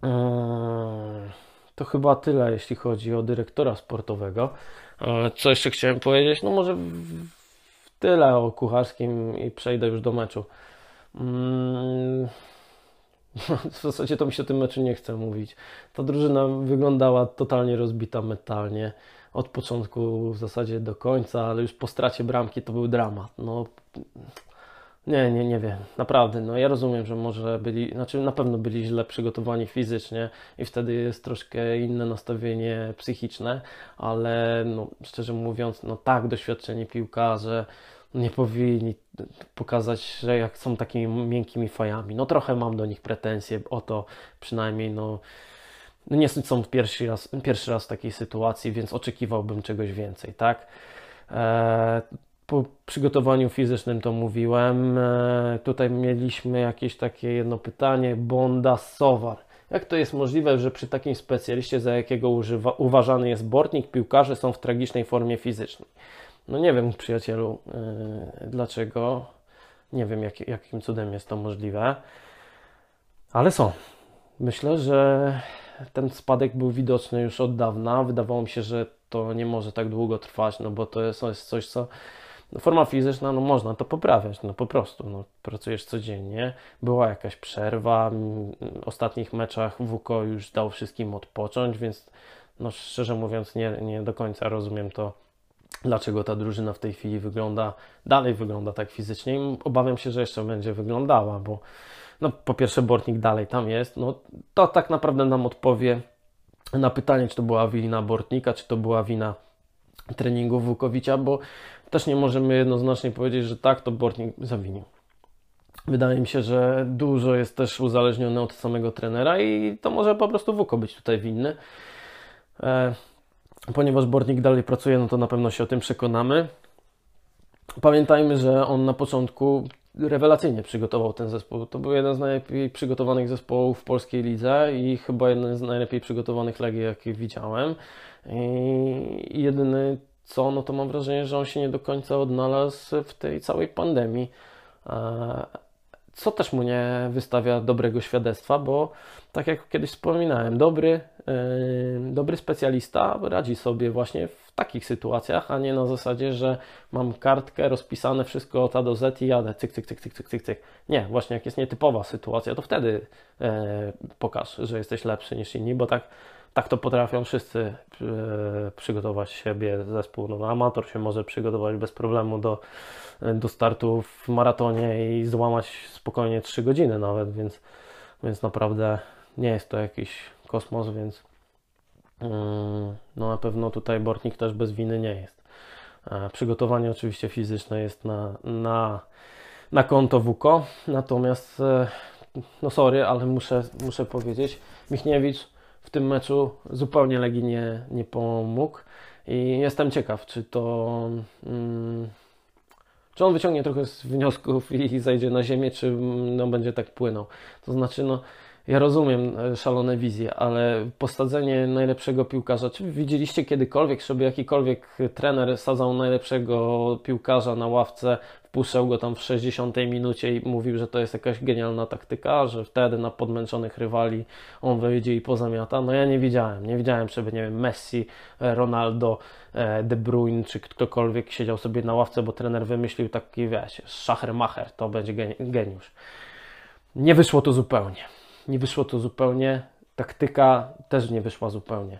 E, to chyba tyle, jeśli chodzi o dyrektora sportowego. Co jeszcze chciałem powiedzieć? No może tyle o kucharskim i przejdę już do meczu. Mm, w zasadzie to mi się o tym meczu nie chce mówić. Ta drużyna wyglądała totalnie rozbita mentalnie. Od początku w zasadzie do końca, ale już po stracie bramki to był dramat. No, nie, nie, nie wiem, naprawdę. No ja rozumiem, że może byli, znaczy na pewno byli źle przygotowani fizycznie i wtedy jest troszkę inne nastawienie psychiczne, ale no, szczerze mówiąc, no tak, doświadczeni piłkarze nie powinni pokazać, że jak są takimi miękkimi fajami. No trochę mam do nich pretensje o to przynajmniej, no, no nie są pierwszy raz, pierwszy raz w takiej sytuacji, więc oczekiwałbym czegoś więcej, tak? Eee, po przygotowaniu fizycznym to mówiłem. E, tutaj mieliśmy jakieś takie jedno pytanie. Bonda Sowar. Jak to jest możliwe, że przy takim specjaliście, za jakiego używa, uważany jest bortnik, piłkarze są w tragicznej formie fizycznej? No nie wiem, przyjacielu, yy, dlaczego. Nie wiem, jak, jakim cudem jest to możliwe, ale są. Myślę, że ten spadek był widoczny już od dawna. Wydawało mi się, że to nie może tak długo trwać, no bo to jest, to jest coś, co no, forma fizyczna, no można to poprawiać, no po prostu, no, pracujesz codziennie, była jakaś przerwa, w ostatnich meczach WUKO już dał wszystkim odpocząć, więc no szczerze mówiąc nie, nie do końca rozumiem to, dlaczego ta drużyna w tej chwili wygląda, dalej wygląda tak fizycznie. I obawiam się, że jeszcze będzie wyglądała, bo no po pierwsze Bortnik dalej tam jest, no to tak naprawdę nam odpowie na pytanie, czy to była wina Bortnika, czy to była wina treningu Wukowicza, bo też nie możemy jednoznacznie powiedzieć, że tak, to Bortnik zawinił. Wydaje mi się, że dużo jest też uzależnione od samego trenera i to może po prostu Wuko być tutaj winny. E, ponieważ Bortnik dalej pracuje, no to na pewno się o tym przekonamy. Pamiętajmy, że on na początku rewelacyjnie przygotował ten zespół. To był jeden z najlepiej przygotowanych zespołów w polskiej lidze i chyba jeden z najlepiej przygotowanych Legii, jakie widziałem. I jedyny co, no to mam wrażenie, że on się nie do końca odnalazł w tej całej pandemii. co też mu nie wystawia dobrego świadectwa, bo tak jak kiedyś wspominałem, dobry, dobry specjalista radzi sobie właśnie w takich sytuacjach, a nie na zasadzie, że mam kartkę, rozpisane wszystko od A do Z i jadę, cyk, cyk, cyk, cyk, cyk, cyk, cyk. Nie, właśnie jak jest nietypowa sytuacja, to wtedy yy, pokaż, że jesteś lepszy niż inni, bo tak tak to potrafią wszyscy przygotować siebie, zespół. No, amator się może przygotować bez problemu do, do startu w maratonie i złamać spokojnie 3 godziny nawet, więc, więc naprawdę nie jest to jakiś kosmos, więc mm, no na pewno tutaj Bortnik też bez winy nie jest. Przygotowanie oczywiście fizyczne jest na, na, na konto WUKO, natomiast e, no sorry, ale muszę, muszę powiedzieć, Michniewicz w tym meczu zupełnie Legii nie, nie pomógł i jestem ciekaw, czy to mm, czy on wyciągnie trochę z wniosków i zajdzie na ziemię, czy no, będzie tak płynął. To znaczy, no, ja rozumiem e, szalone wizje, ale posadzenie najlepszego piłkarza, czy widzieliście kiedykolwiek, żeby jakikolwiek trener sadzał najlepszego piłkarza na ławce, wpuszczał go tam w 60 minucie i mówił, że to jest jakaś genialna taktyka, że wtedy na podmęczonych rywali on wyjdzie i pozamiata. No ja nie widziałem, nie widziałem, żeby, nie wiem, Messi, e, Ronaldo, e, De Bruyne, czy ktokolwiek siedział sobie na ławce, bo trener wymyślił taki, wiesz, szacher-macher, to będzie geniusz. Nie wyszło to zupełnie nie wyszło to zupełnie. Taktyka też nie wyszła zupełnie.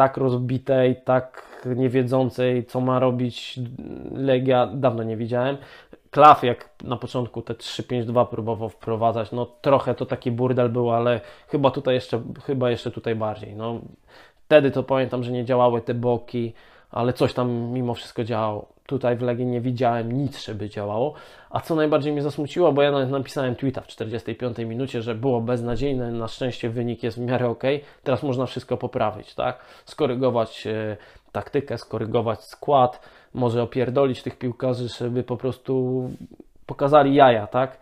Tak rozbitej, tak niewiedzącej, co ma robić Legia, dawno nie widziałem. Klaf, jak na początku te 3-5-2 próbował wprowadzać, no trochę to taki burdel był, ale chyba tutaj jeszcze, chyba jeszcze tutaj bardziej. No, wtedy to pamiętam, że nie działały te boki, ale coś tam mimo wszystko działało. Tutaj w Legii nie widziałem nic, żeby działało. A co najbardziej mnie zasmuciło, bo ja nawet napisałem tweeta w 45 minucie, że było beznadziejne, na szczęście wynik jest w miarę ok, teraz można wszystko poprawić, tak? Skorygować e, taktykę, skorygować skład, może opierdolić tych piłkarzy, żeby po prostu pokazali jaja, tak?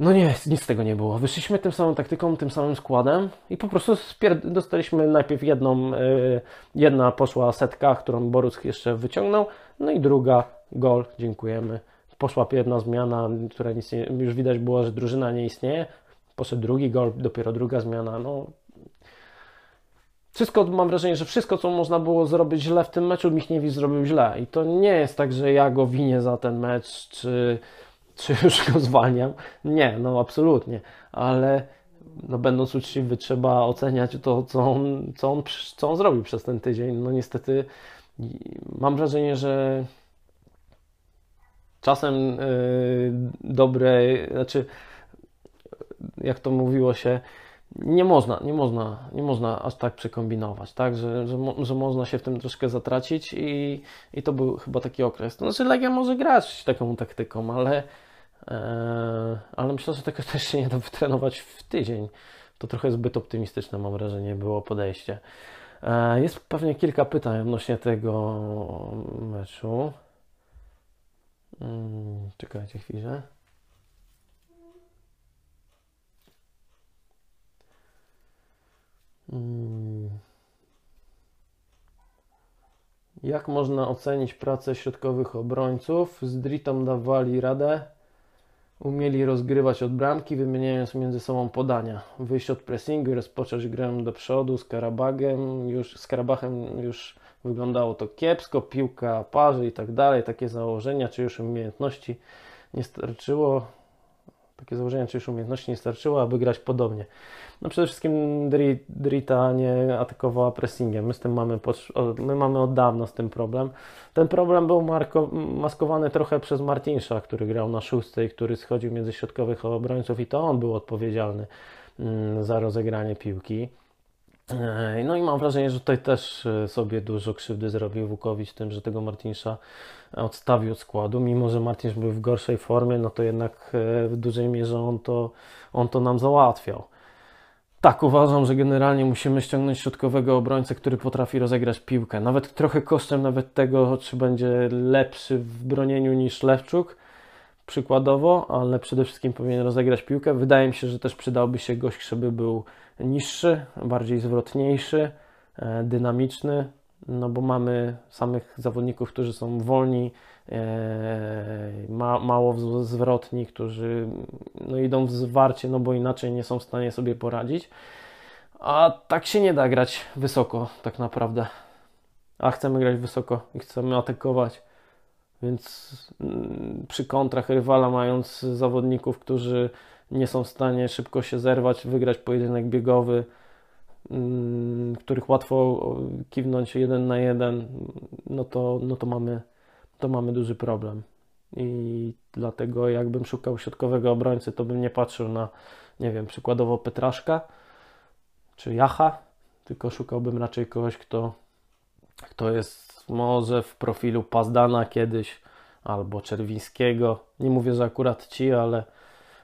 No nie, nic z tego nie było. Wyszliśmy tym samą taktyką, tym samym składem i po prostu dostaliśmy najpierw jedną, yy, jedna poszła setka, którą Borus jeszcze wyciągnął, no i druga, gol, dziękujemy. Poszła jedna zmiana, która nic nie, już widać było, że drużyna nie istnieje. Poszedł drugi gol, dopiero druga zmiana. No, wszystko, mam wrażenie, że wszystko, co można było zrobić źle w tym meczu, Michniewicz zrobił źle. I to nie jest tak, że ja go winię za ten mecz, czy czy już go zwalniam? Nie, no absolutnie, ale no, będąc uczciwy, trzeba oceniać to, co on, co, on, co on zrobił przez ten tydzień. No niestety mam wrażenie, że czasem yy, dobre, znaczy jak to mówiło się, nie można, nie można, nie można aż tak przekombinować, tak, że, że, że można się w tym troszkę zatracić i, i to był chyba taki okres. To znaczy Legia może grać taką taktyką, ale ale myślę, że tego też się nie da wytrenować w tydzień. To trochę zbyt optymistyczne, mam wrażenie, było podejście. Eee, jest pewnie kilka pytań odnośnie tego meczu. Hmm, czekajcie chwilę. Hmm. Jak można ocenić pracę środkowych obrońców? Z Dritą dawali radę umieli rozgrywać od bramki, wymieniając między sobą podania. Wyjść od pressingu i rozpocząć grę do przodu z Karabagiem. Już, z Karabachem już wyglądało to kiepsko, piłka parzy i tak dalej. Takie założenia czy już umiejętności nie starczyło. Takie założenia czy już umiejętności nie starczyło, aby grać podobnie. No przede wszystkim Drita nie atakowała pressingiem. My z tym mamy, my mamy od dawna z tym problem. Ten problem był marko, maskowany trochę przez Martinsza, który grał na szóstej, który schodził między środkowych obrońców i to on był odpowiedzialny mm, za rozegranie piłki. No i mam wrażenie, że tutaj też e, sobie dużo krzywdy zrobił Wukowicz tym, że tego Martinsza odstawił od składu. Mimo, że Martinsz był w gorszej formie, no to jednak e, w dużej mierze on to, on to nam załatwiał. Tak, uważam, że generalnie musimy ściągnąć środkowego obrońcę, który potrafi rozegrać piłkę. Nawet trochę kosztem nawet tego, czy będzie lepszy w bronieniu niż Lewczuk, przykładowo, ale przede wszystkim powinien rozegrać piłkę. Wydaje mi się, że też przydałby się gość, żeby był niższy, bardziej zwrotniejszy, e, dynamiczny. no bo mamy samych zawodników, którzy są wolni, e, ma, mało zwrotni, którzy no, idą w zwarcie, no bo inaczej nie są w stanie sobie poradzić. A tak się nie da grać wysoko, tak naprawdę. A chcemy grać wysoko i chcemy atakować. Więc mm, przy kontrach rywala, mając zawodników, którzy nie są w stanie szybko się zerwać, wygrać pojedynek biegowy, mm, których łatwo kiwnąć jeden na jeden, no to, no to, mamy, to mamy duży problem. I dlatego jakbym szukał środkowego obrońcy, to bym nie patrzył na, nie wiem, przykładowo Petraszka czy Jacha, tylko szukałbym raczej kogoś, kto, kto jest może w profilu Pazdana kiedyś albo Czerwińskiego. Nie mówię, że akurat ci, ale,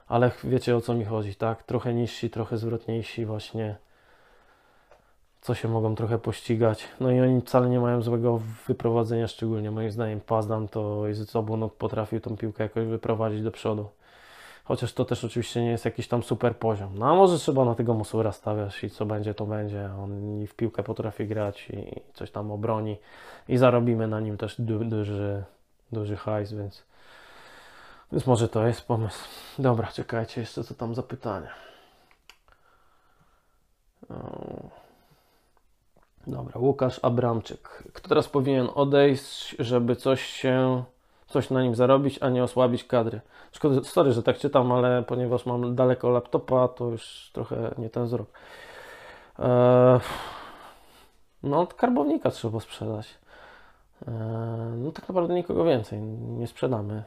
ale wiecie o co mi chodzi, tak? Trochę niżsi, trochę zwrotniejsi, właśnie co się mogą trochę pościgać. No i oni wcale nie mają złego wyprowadzenia, szczególnie moim zdaniem Pazdan to jest obu potrafił tą piłkę jakoś wyprowadzić do przodu. Chociaż to też oczywiście nie jest jakiś tam super poziom. No a może trzeba na tego Musura stawiać i co będzie, to będzie. On i w piłkę potrafi grać i coś tam obroni i zarobimy na nim też du duży, duży hajs, więc, więc może to jest pomysł. Dobra, czekajcie jeszcze co tam za pytania. Dobra, Łukasz Abramczyk. Kto teraz powinien odejść, żeby coś się coś na nim zarobić, a nie osłabić kadry. Szkoda, sorry, że tak czytam, ale ponieważ mam daleko laptopa, to już trochę nie ten wzrok. Eee, no, karbownika trzeba sprzedać. Eee, no, tak naprawdę nikogo więcej nie sprzedamy.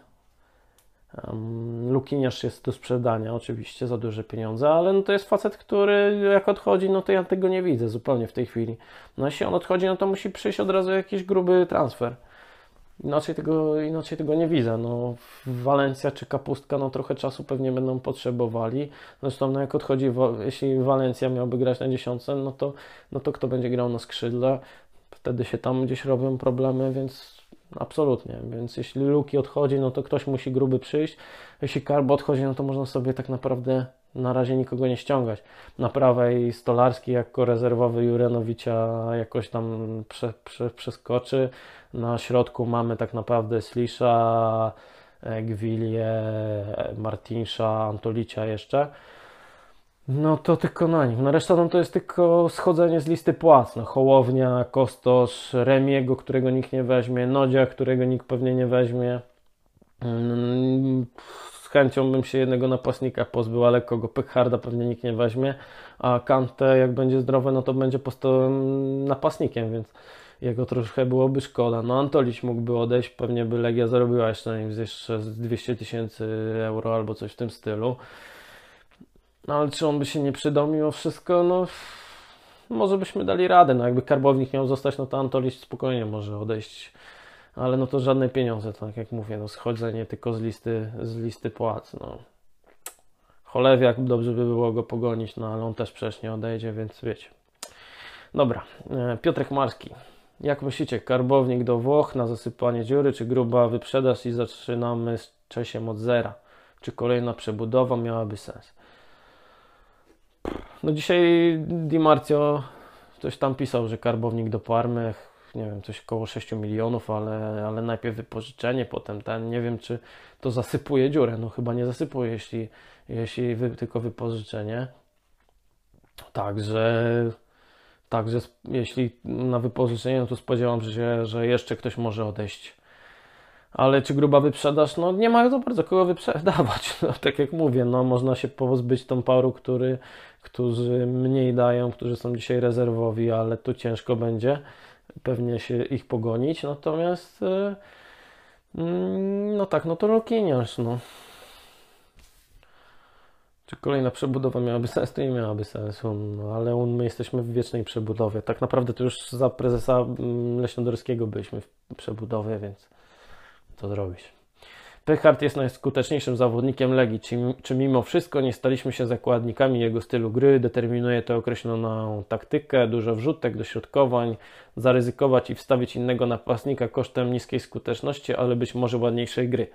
Um, Lukiniarz jest do sprzedania, oczywiście, za duże pieniądze, ale no to jest facet, który jak odchodzi, no to ja tego nie widzę zupełnie w tej chwili. No jeśli on odchodzi, no to musi przyjść od razu jakiś gruby transfer. Inaczej tego, inaczej tego nie widzę. No, Walencja czy Kapustka no, trochę czasu pewnie będą potrzebowali. Zresztą no, jak odchodzi, jeśli Walencja miałby grać na dziesiątce, no to, no to kto będzie grał na skrzydle? Wtedy się tam gdzieś robią problemy, więc absolutnie. Więc jeśli Luki odchodzi, no to ktoś musi gruby przyjść. Jeśli Karbo odchodzi, no to można sobie tak naprawdę na razie nikogo nie ściągać. Na prawej Stolarski jako rezerwowy Jurenowicza jakoś tam prze, prze, przeskoczy. Na środku mamy tak naprawdę Slisza, e, Gwilię, Martinsza, Antolicia jeszcze. No to tylko na nim. Na reszta no to jest tylko schodzenie z listy płac. No, Hołownia, Kostosz, Remiego, którego nikt nie weźmie, Nodzia, którego nikt pewnie nie weźmie. Mm, z chęcią bym się jednego napastnika pozbył, ale kogo Pekharda pewnie nikt nie weźmie, a Kante jak będzie zdrowy, no to będzie postawowym napastnikiem, więc jego troszkę byłoby szkoda. No Antolić mógłby odejść, pewnie by Legia zarobiła jeszcze na nim jeszcze z 200 tysięcy euro albo coś w tym stylu. No ale czy on by się nie przydał mimo wszystko? No może byśmy dali radę. No jakby karbownik miał zostać, no to Antolić spokojnie może odejść. Ale no to żadne pieniądze, tak jak mówię, no schodzenie tylko z listy, z listy płac, no. Cholewiak dobrze by było go pogonić, no ale on też przecież nie odejdzie, więc wiecie. Dobra, e, Piotrek Marski. Jak myślicie, karbownik do Włoch na zasypanie dziury, czy gruba wyprzedaż i zaczynamy z Czesiem od zera? Czy kolejna przebudowa miałaby sens? No dzisiaj Di Marzio coś tam pisał, że karbownik do Parmy, nie wiem, coś około 6 milionów, ale, ale najpierw wypożyczenie, potem ten, nie wiem czy to zasypuje dziurę, no chyba nie zasypuje, jeśli, jeśli wy, tylko wypożyczenie. Także Także jeśli na wypożyczenie, no to spodziewam się, że jeszcze ktoś może odejść. Ale czy gruba wyprzedaż? No nie ma za bardzo kogo wyprzedawać. No, tak jak mówię, no można się pozbyć tą paru, który, którzy mniej dają, którzy są dzisiaj rezerwowi, ale tu ciężko będzie pewnie się ich pogonić. Natomiast yy, no tak, no to Rokiniarz, no. Czy kolejna przebudowa miałaby sens? To nie miałaby sensu, no, ale my jesteśmy w wiecznej przebudowie. Tak naprawdę to już za prezesa mm, Leśnodorskiego byliśmy w przebudowie, więc to zrobić. Pechart jest najskuteczniejszym zawodnikiem Legii. Czy, czy mimo wszystko nie staliśmy się zakładnikami jego stylu gry? Determinuje to określoną taktykę, dużo wrzutek, dośrodkowań, zaryzykować i wstawić innego napastnika kosztem niskiej skuteczności, ale być może ładniejszej gry.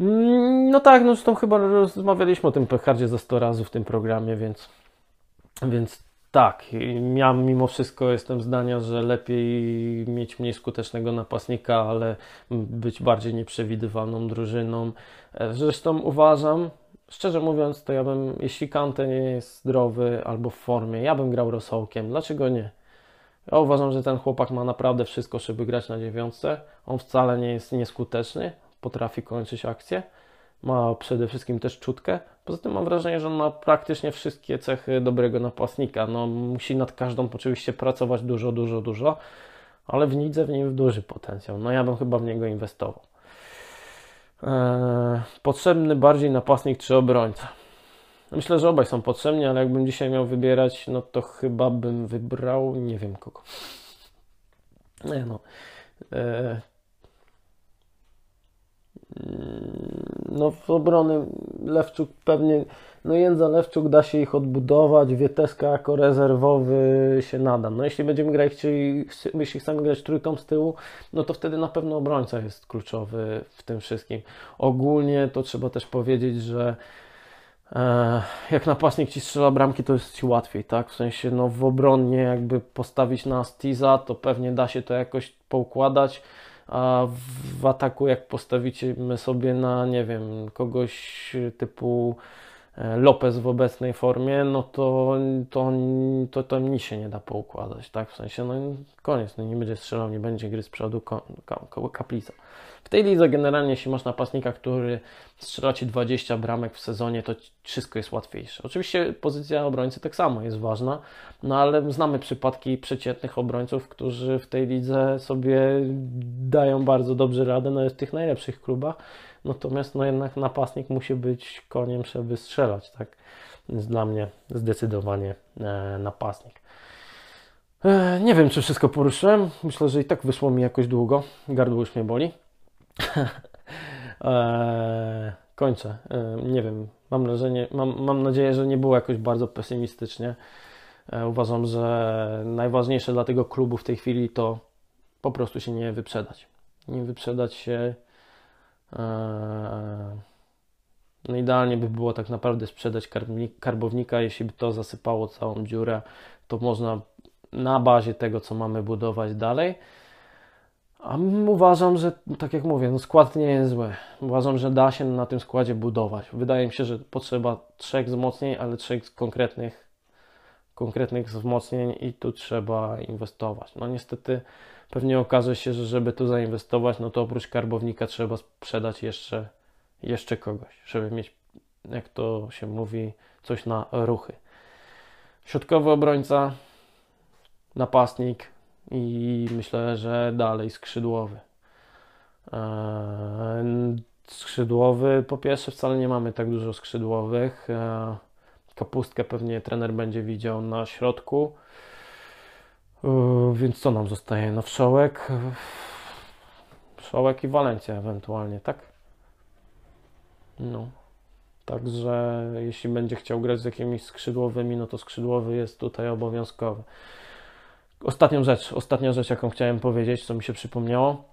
Mm, no tak, no zresztą chyba rozmawialiśmy o tym Pechardzie za 100 razy w tym programie, więc, więc tak, ja mimo wszystko jestem zdania, że lepiej mieć mniej skutecznego napastnika, ale być bardziej nieprzewidywalną drużyną. E, zresztą uważam, szczerze mówiąc, to ja bym, jeśli Kante nie jest zdrowy albo w formie, ja bym grał rosołkiem. Dlaczego nie? Ja uważam, że ten chłopak ma naprawdę wszystko, żeby grać na dziewiątce. On wcale nie jest nieskuteczny, potrafi kończyć akcję. Ma przede wszystkim też czutkę. Poza tym mam wrażenie, że on ma praktycznie wszystkie cechy dobrego napastnika. No, musi nad każdą oczywiście pracować dużo, dużo, dużo, ale w widzę w nim duży potencjał. No ja bym chyba w niego inwestował. Eee, potrzebny bardziej napastnik czy obrońca? Myślę, że obaj są potrzebni, ale jakbym dzisiaj miał wybierać, no to chyba bym wybrał nie wiem kogo. Nie no. Eee, no w obrony Lewczuk pewnie, no Jędza Lewczuk da się ich odbudować, Wieteska jako rezerwowy się nada. No jeśli będziemy grać, chcieli, jeśli chcemy grać trójką z tyłu, no to wtedy na pewno obrońca jest kluczowy w tym wszystkim. Ogólnie to trzeba też powiedzieć, że e, jak napastnik ci strzela bramki, to jest ci łatwiej, tak? W sensie, no w obronie jakby postawić na Stiza, to pewnie da się to jakoś poukładać a w ataku jak postawimy sobie na, nie wiem, kogoś typu Lopez w obecnej formie, no to, to, to, to mi się nie da poukładać, tak? W sensie, no koniec, no nie będzie strzelał, nie będzie gry z przodu, kaplica. W tej lidze generalnie, jeśli masz napastnika, który strzela Ci 20 bramek w sezonie, to wszystko jest łatwiejsze. Oczywiście pozycja obrońcy tak samo jest ważna, no ale znamy przypadki przeciętnych obrońców, którzy w tej lidze sobie dają bardzo dobrze radę, nawet w tych najlepszych klubach, natomiast no jednak napastnik musi być koniem, żeby strzelać, tak? Dla mnie zdecydowanie e, napastnik. E, nie wiem, czy wszystko poruszyłem. Myślę, że i tak wyszło mi jakoś długo. Gardło już mnie boli. eee, kończę. Nie wiem, mam wrażenie, mam, mam nadzieję, że nie było jakoś bardzo pesymistycznie. Uważam, że najważniejsze dla tego klubu w tej chwili to po prostu się nie wyprzedać. Nie wyprzedać się. Eee, no idealnie by było tak naprawdę sprzedać karbownika, jeśli by to zasypało całą dziurę, to można na bazie tego, co mamy budować dalej, a uważam, że tak jak mówię, no skład nie jest zły. Uważam, że da się na tym składzie budować. Wydaje mi się, że potrzeba trzech wzmocnień, ale trzech konkretnych, konkretnych wzmocnień i tu trzeba inwestować. No niestety pewnie okaże się, że żeby tu zainwestować, no to oprócz karbownika trzeba sprzedać jeszcze, jeszcze kogoś, żeby mieć, jak to się mówi, coś na ruchy. Środkowy obrońca, napastnik, i myślę, że dalej skrzydłowy. Eee, skrzydłowy, po pierwsze, wcale nie mamy tak dużo skrzydłowych. Eee, kapustkę pewnie trener będzie widział na środku. Eee, więc co nam zostaje? No wszołek. Wszołek i Walencja ewentualnie, tak? No. Także jeśli będzie chciał grać z jakimiś skrzydłowymi, no to skrzydłowy jest tutaj obowiązkowy. Ostatnią rzecz, ostatnia rzecz, jaką chciałem powiedzieć, co mi się przypomniało.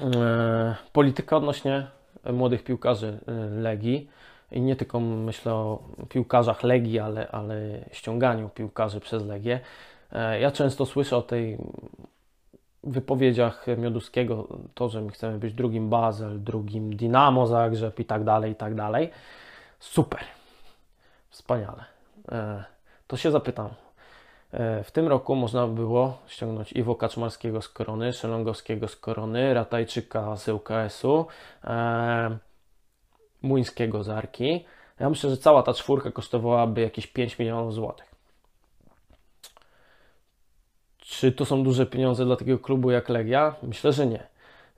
E, polityka odnośnie młodych piłkarzy Legii i nie tylko myślę o piłkarzach Legii, ale, ale ściąganiu piłkarzy przez Legię. E, ja często słyszę o tej wypowiedziach Mioduskiego, to, że my chcemy być drugim Basel, drugim Dynamo Zagrzeb i tak dalej, i tak dalej. Super. Wspaniale. To się zapytam, E, w tym roku można było ściągnąć Iwo Kaczmarskiego z Korony, Szelongowskiego z Korony, Ratajczyka z ŁKS-u, e, Muńskiego z Arki. Ja myślę, że cała ta czwórka kosztowałaby jakieś 5 milionów złotych. Czy to są duże pieniądze dla takiego klubu jak Legia? Myślę, że nie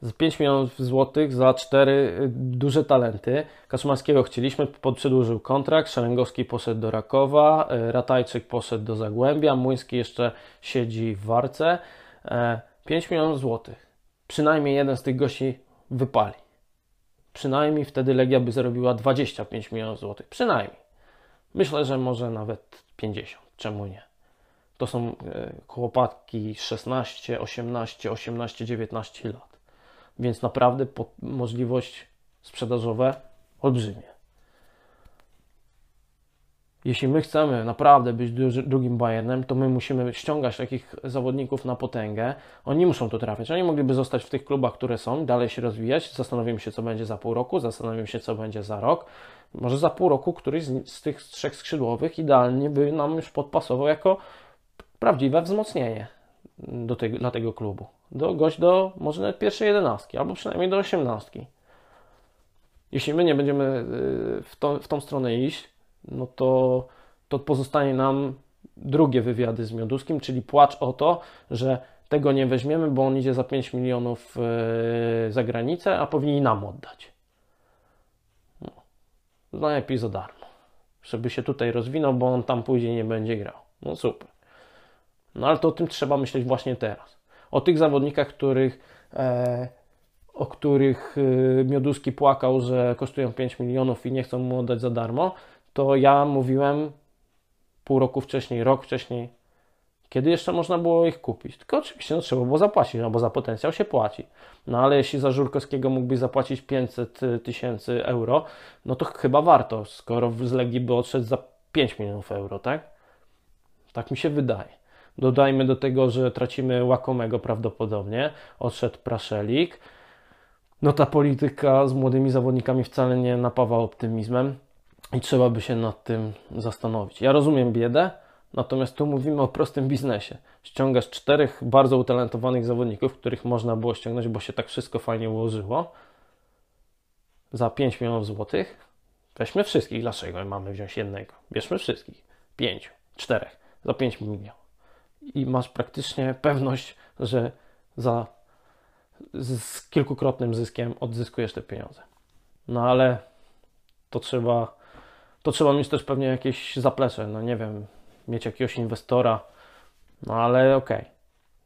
z 5 milionów złotych za cztery y, duże talenty. Kaczmarskiego chcieliśmy, przedłużył kontrakt, Szerengowski poszedł do Rakowa, y, Ratajczyk poszedł do Zagłębia, Młyński jeszcze siedzi w Warce. 5 e, milionów złotych. Przynajmniej jeden z tych gości wypali. Przynajmniej wtedy Legia by zarobiła 25 milionów złotych. Przynajmniej. Myślę, że może nawet 50. Czemu nie? To są e, chłopaki 16, 18, 18, 19 lat. Więc naprawdę możliwość sprzedażowe olbrzymie. Jeśli my chcemy naprawdę być drugim Bayernem, to my musimy ściągać takich zawodników na potęgę. Oni muszą tu trafiać. Oni mogliby zostać w tych klubach, które są, dalej się rozwijać. Zastanowimy się, co będzie za pół roku, zastanowimy się, co będzie za rok. Może za pół roku któryś z, z tych trzech skrzydłowych idealnie by nam już podpasował jako prawdziwe wzmocnienie do tego, dla tego klubu. Do, gość do może nawet pierwszej jedenastki, albo przynajmniej do osiemnastki. Jeśli my nie będziemy y, w, to, w tą stronę iść, no to, to pozostanie nam drugie wywiady z Mioduskim, czyli płacz o to, że tego nie weźmiemy, bo on idzie za 5 milionów y, za granicę, a powinni nam oddać. No, najlepiej za darmo. Żeby się tutaj rozwinął, bo on tam później nie będzie grał. No super. No ale to o tym trzeba myśleć właśnie teraz. O tych zawodnikach, których, e, o których e, Mioduski płakał, że kosztują 5 milionów i nie chcą mu oddać za darmo, to ja mówiłem pół roku wcześniej, rok wcześniej, kiedy jeszcze można było ich kupić. Tylko oczywiście no, trzeba było zapłacić, no bo za potencjał się płaci. No ale jeśli za Żurkowskiego mógłbyś zapłacić 500 tysięcy euro, no to chyba warto, skoro z Legii by odszedł za 5 milionów euro, tak? Tak mi się wydaje. Dodajmy do tego, że tracimy łakomego prawdopodobnie. Odszedł Praszelik. No ta polityka z młodymi zawodnikami wcale nie napawa optymizmem i trzeba by się nad tym zastanowić. Ja rozumiem biedę, natomiast tu mówimy o prostym biznesie. Ściągasz czterech bardzo utalentowanych zawodników, których można było ściągnąć, bo się tak wszystko fajnie ułożyło, za 5 milionów złotych. Weźmy wszystkich. Dlaczego mamy wziąć jednego? Bierzmy wszystkich. Pięciu, czterech, za 5 milionów i masz praktycznie pewność, że za z kilkukrotnym zyskiem odzyskujesz te pieniądze. No ale to trzeba, to trzeba mieć też pewnie jakieś zaplecze, no nie wiem, mieć jakiegoś inwestora, no ale okej. Okay.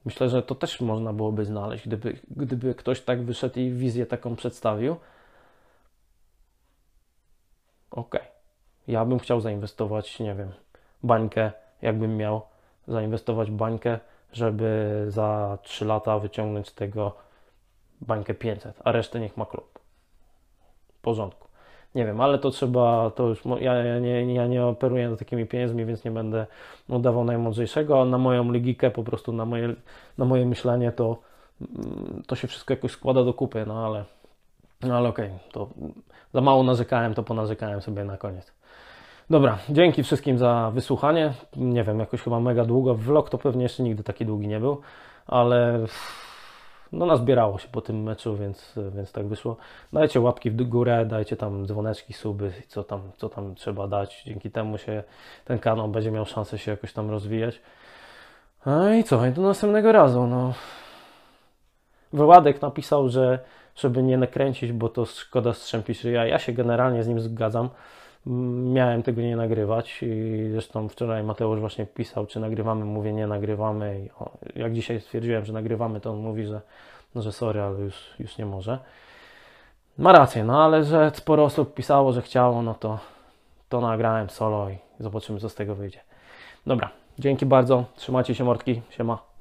Myślę, że to też można byłoby znaleźć, gdyby, gdyby ktoś tak wyszedł i wizję taką przedstawił. Okej. Okay. Ja bym chciał zainwestować, nie wiem, bańkę, jakbym miał zainwestować bańkę, żeby za 3 lata wyciągnąć z tego bańkę 500, a resztę niech ma klub. W porządku. Nie wiem, ale to trzeba, to już, ja, ja, nie, ja nie operuję takimi pieniędzmi, więc nie będę udawał najmądrzejszego, na moją logikę, po prostu na moje, na moje myślenie to, mm, to się wszystko jakoś składa do kupy, no ale, no ale okej, okay, to za mało narzekałem, to ponarzekałem sobie na koniec. Dobra, dzięki wszystkim za wysłuchanie. Nie wiem, jakoś chyba mega długo. Vlog to pewnie jeszcze nigdy taki długi nie był, ale no nazbierało się po tym meczu, więc, więc tak wyszło. Dajcie łapki w górę, dajcie tam dzwoneczki, suby, co tam, co tam trzeba dać. Dzięki temu się ten kanał będzie miał szansę się jakoś tam rozwijać. No i co, do następnego razu. No. Wyładek napisał, że żeby nie nakręcić, bo to szkoda strzępić ryja. Ja się generalnie z nim zgadzam miałem tego nie nagrywać i zresztą wczoraj Mateusz właśnie pisał, czy nagrywamy, mówię nie nagrywamy i jak dzisiaj stwierdziłem, że nagrywamy, to on mówi, że, no, że sorry, ale już, już nie może. Ma rację, no ale że sporo osób pisało, że chciało, no to, to nagrałem solo i zobaczymy co z tego wyjdzie. Dobra, dzięki bardzo, trzymajcie się mordki, siema.